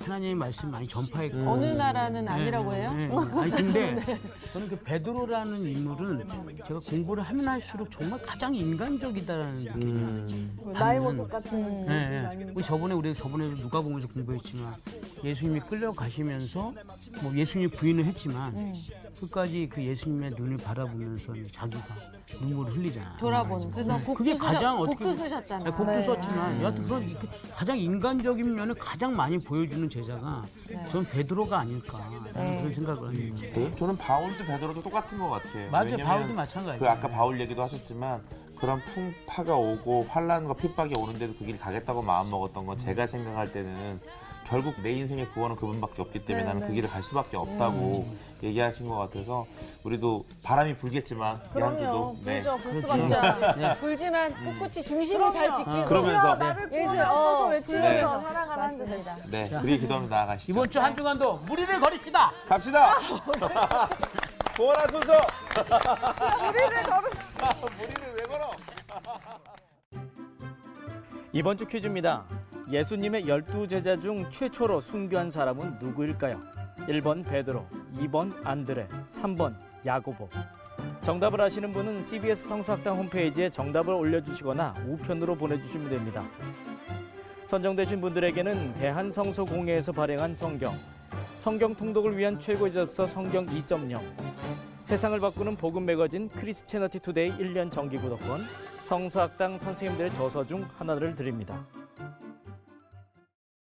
[SPEAKER 2] 하나님의 말씀 많이 전파했고
[SPEAKER 3] 어느 나라는 아니라고 해요?
[SPEAKER 2] 네, 네. 아니 근데 저는 그 베드로라는 인물은 제가 공부를 하면 할수록 정말 가장 인간적이다라는 느낌이
[SPEAKER 4] 음.
[SPEAKER 5] 그 나의
[SPEAKER 2] 음.
[SPEAKER 5] 모습 같은
[SPEAKER 2] 네,
[SPEAKER 5] 모습이
[SPEAKER 2] 네. 우리 저번에 우리 저번에 누가 보면서 공부했지만 예수님이 끌려가시면서 뭐 예수님 부인을 했지만 끝까지 그 예수님의 눈을 바라보면서 자기가 눈물을 흘리잖아.
[SPEAKER 3] 돌아보는. 그래서 곡도,
[SPEAKER 2] 그게 가장 어떻게
[SPEAKER 3] 곡도 쓰셨잖아.
[SPEAKER 2] 네, 곡도
[SPEAKER 5] 네.
[SPEAKER 2] 썼지만 여하튼 그런 그 가장 인간적인 면을 가장 많이 보여주는 제자가 전 베드로가 아닐까 라는 그런 생각을 합니다.
[SPEAKER 4] 네, 저는 바울도 베드로도 똑같은 것 같아요.
[SPEAKER 2] 맞아요. 바울도 마찬가지예요.
[SPEAKER 4] 그 아까 바울 얘기도 하셨지만 그런 풍파가 오고 환란과 핍박이 오는데도 그 길 가겠다고 마음 먹었던 건 제가 생각할 때는 결국 내 인생의 구원은 그분밖에 없기 때문에
[SPEAKER 9] 네,
[SPEAKER 4] 나는 그
[SPEAKER 9] 네.
[SPEAKER 4] 길을 갈 수밖에 없다고 얘기하신 것 같아서 우리도 바람이 불겠지만 이한
[SPEAKER 9] 그럼요.
[SPEAKER 4] 주도 네.
[SPEAKER 9] 불죠. 불. 수밖에 없지.
[SPEAKER 2] 네.
[SPEAKER 6] 불지만 꿋꿋이 중심을 잘 지키고
[SPEAKER 4] 그러면서
[SPEAKER 9] 나를
[SPEAKER 6] 예수,
[SPEAKER 9] 구원하소서
[SPEAKER 6] 어,
[SPEAKER 9] 외치면서
[SPEAKER 6] 네.
[SPEAKER 9] 살아가는 게
[SPEAKER 3] 맞습니다.
[SPEAKER 4] 네, 우리 기도하면서 나아가시죠.
[SPEAKER 2] 이번 주 한 주간도 무리를 거립시다.
[SPEAKER 4] 갑시다. 구원하소서.
[SPEAKER 10] 이번 주 퀴즈입니다. 예수님의 열두 제자 중 최초로 순교한 사람은 누구일까요? 1번 베드로, 2번 안드레, 3번 야고보. 정답을 아시는 분은 CBS 성서학당 홈페이지에 정답을 올려주시거나 우편으로 보내주시면 됩니다. 선정되신 분들에게는 대한성서공회에서 발행한 성경, 성경 통독을 위한 최고의 접서 성경 2.0, 세상을 바꾸는 복음 매거진 크리스체너티 투데이 1년 정기 구독권, 성서학당 선생님들의 저서 중 하나를 드립니다.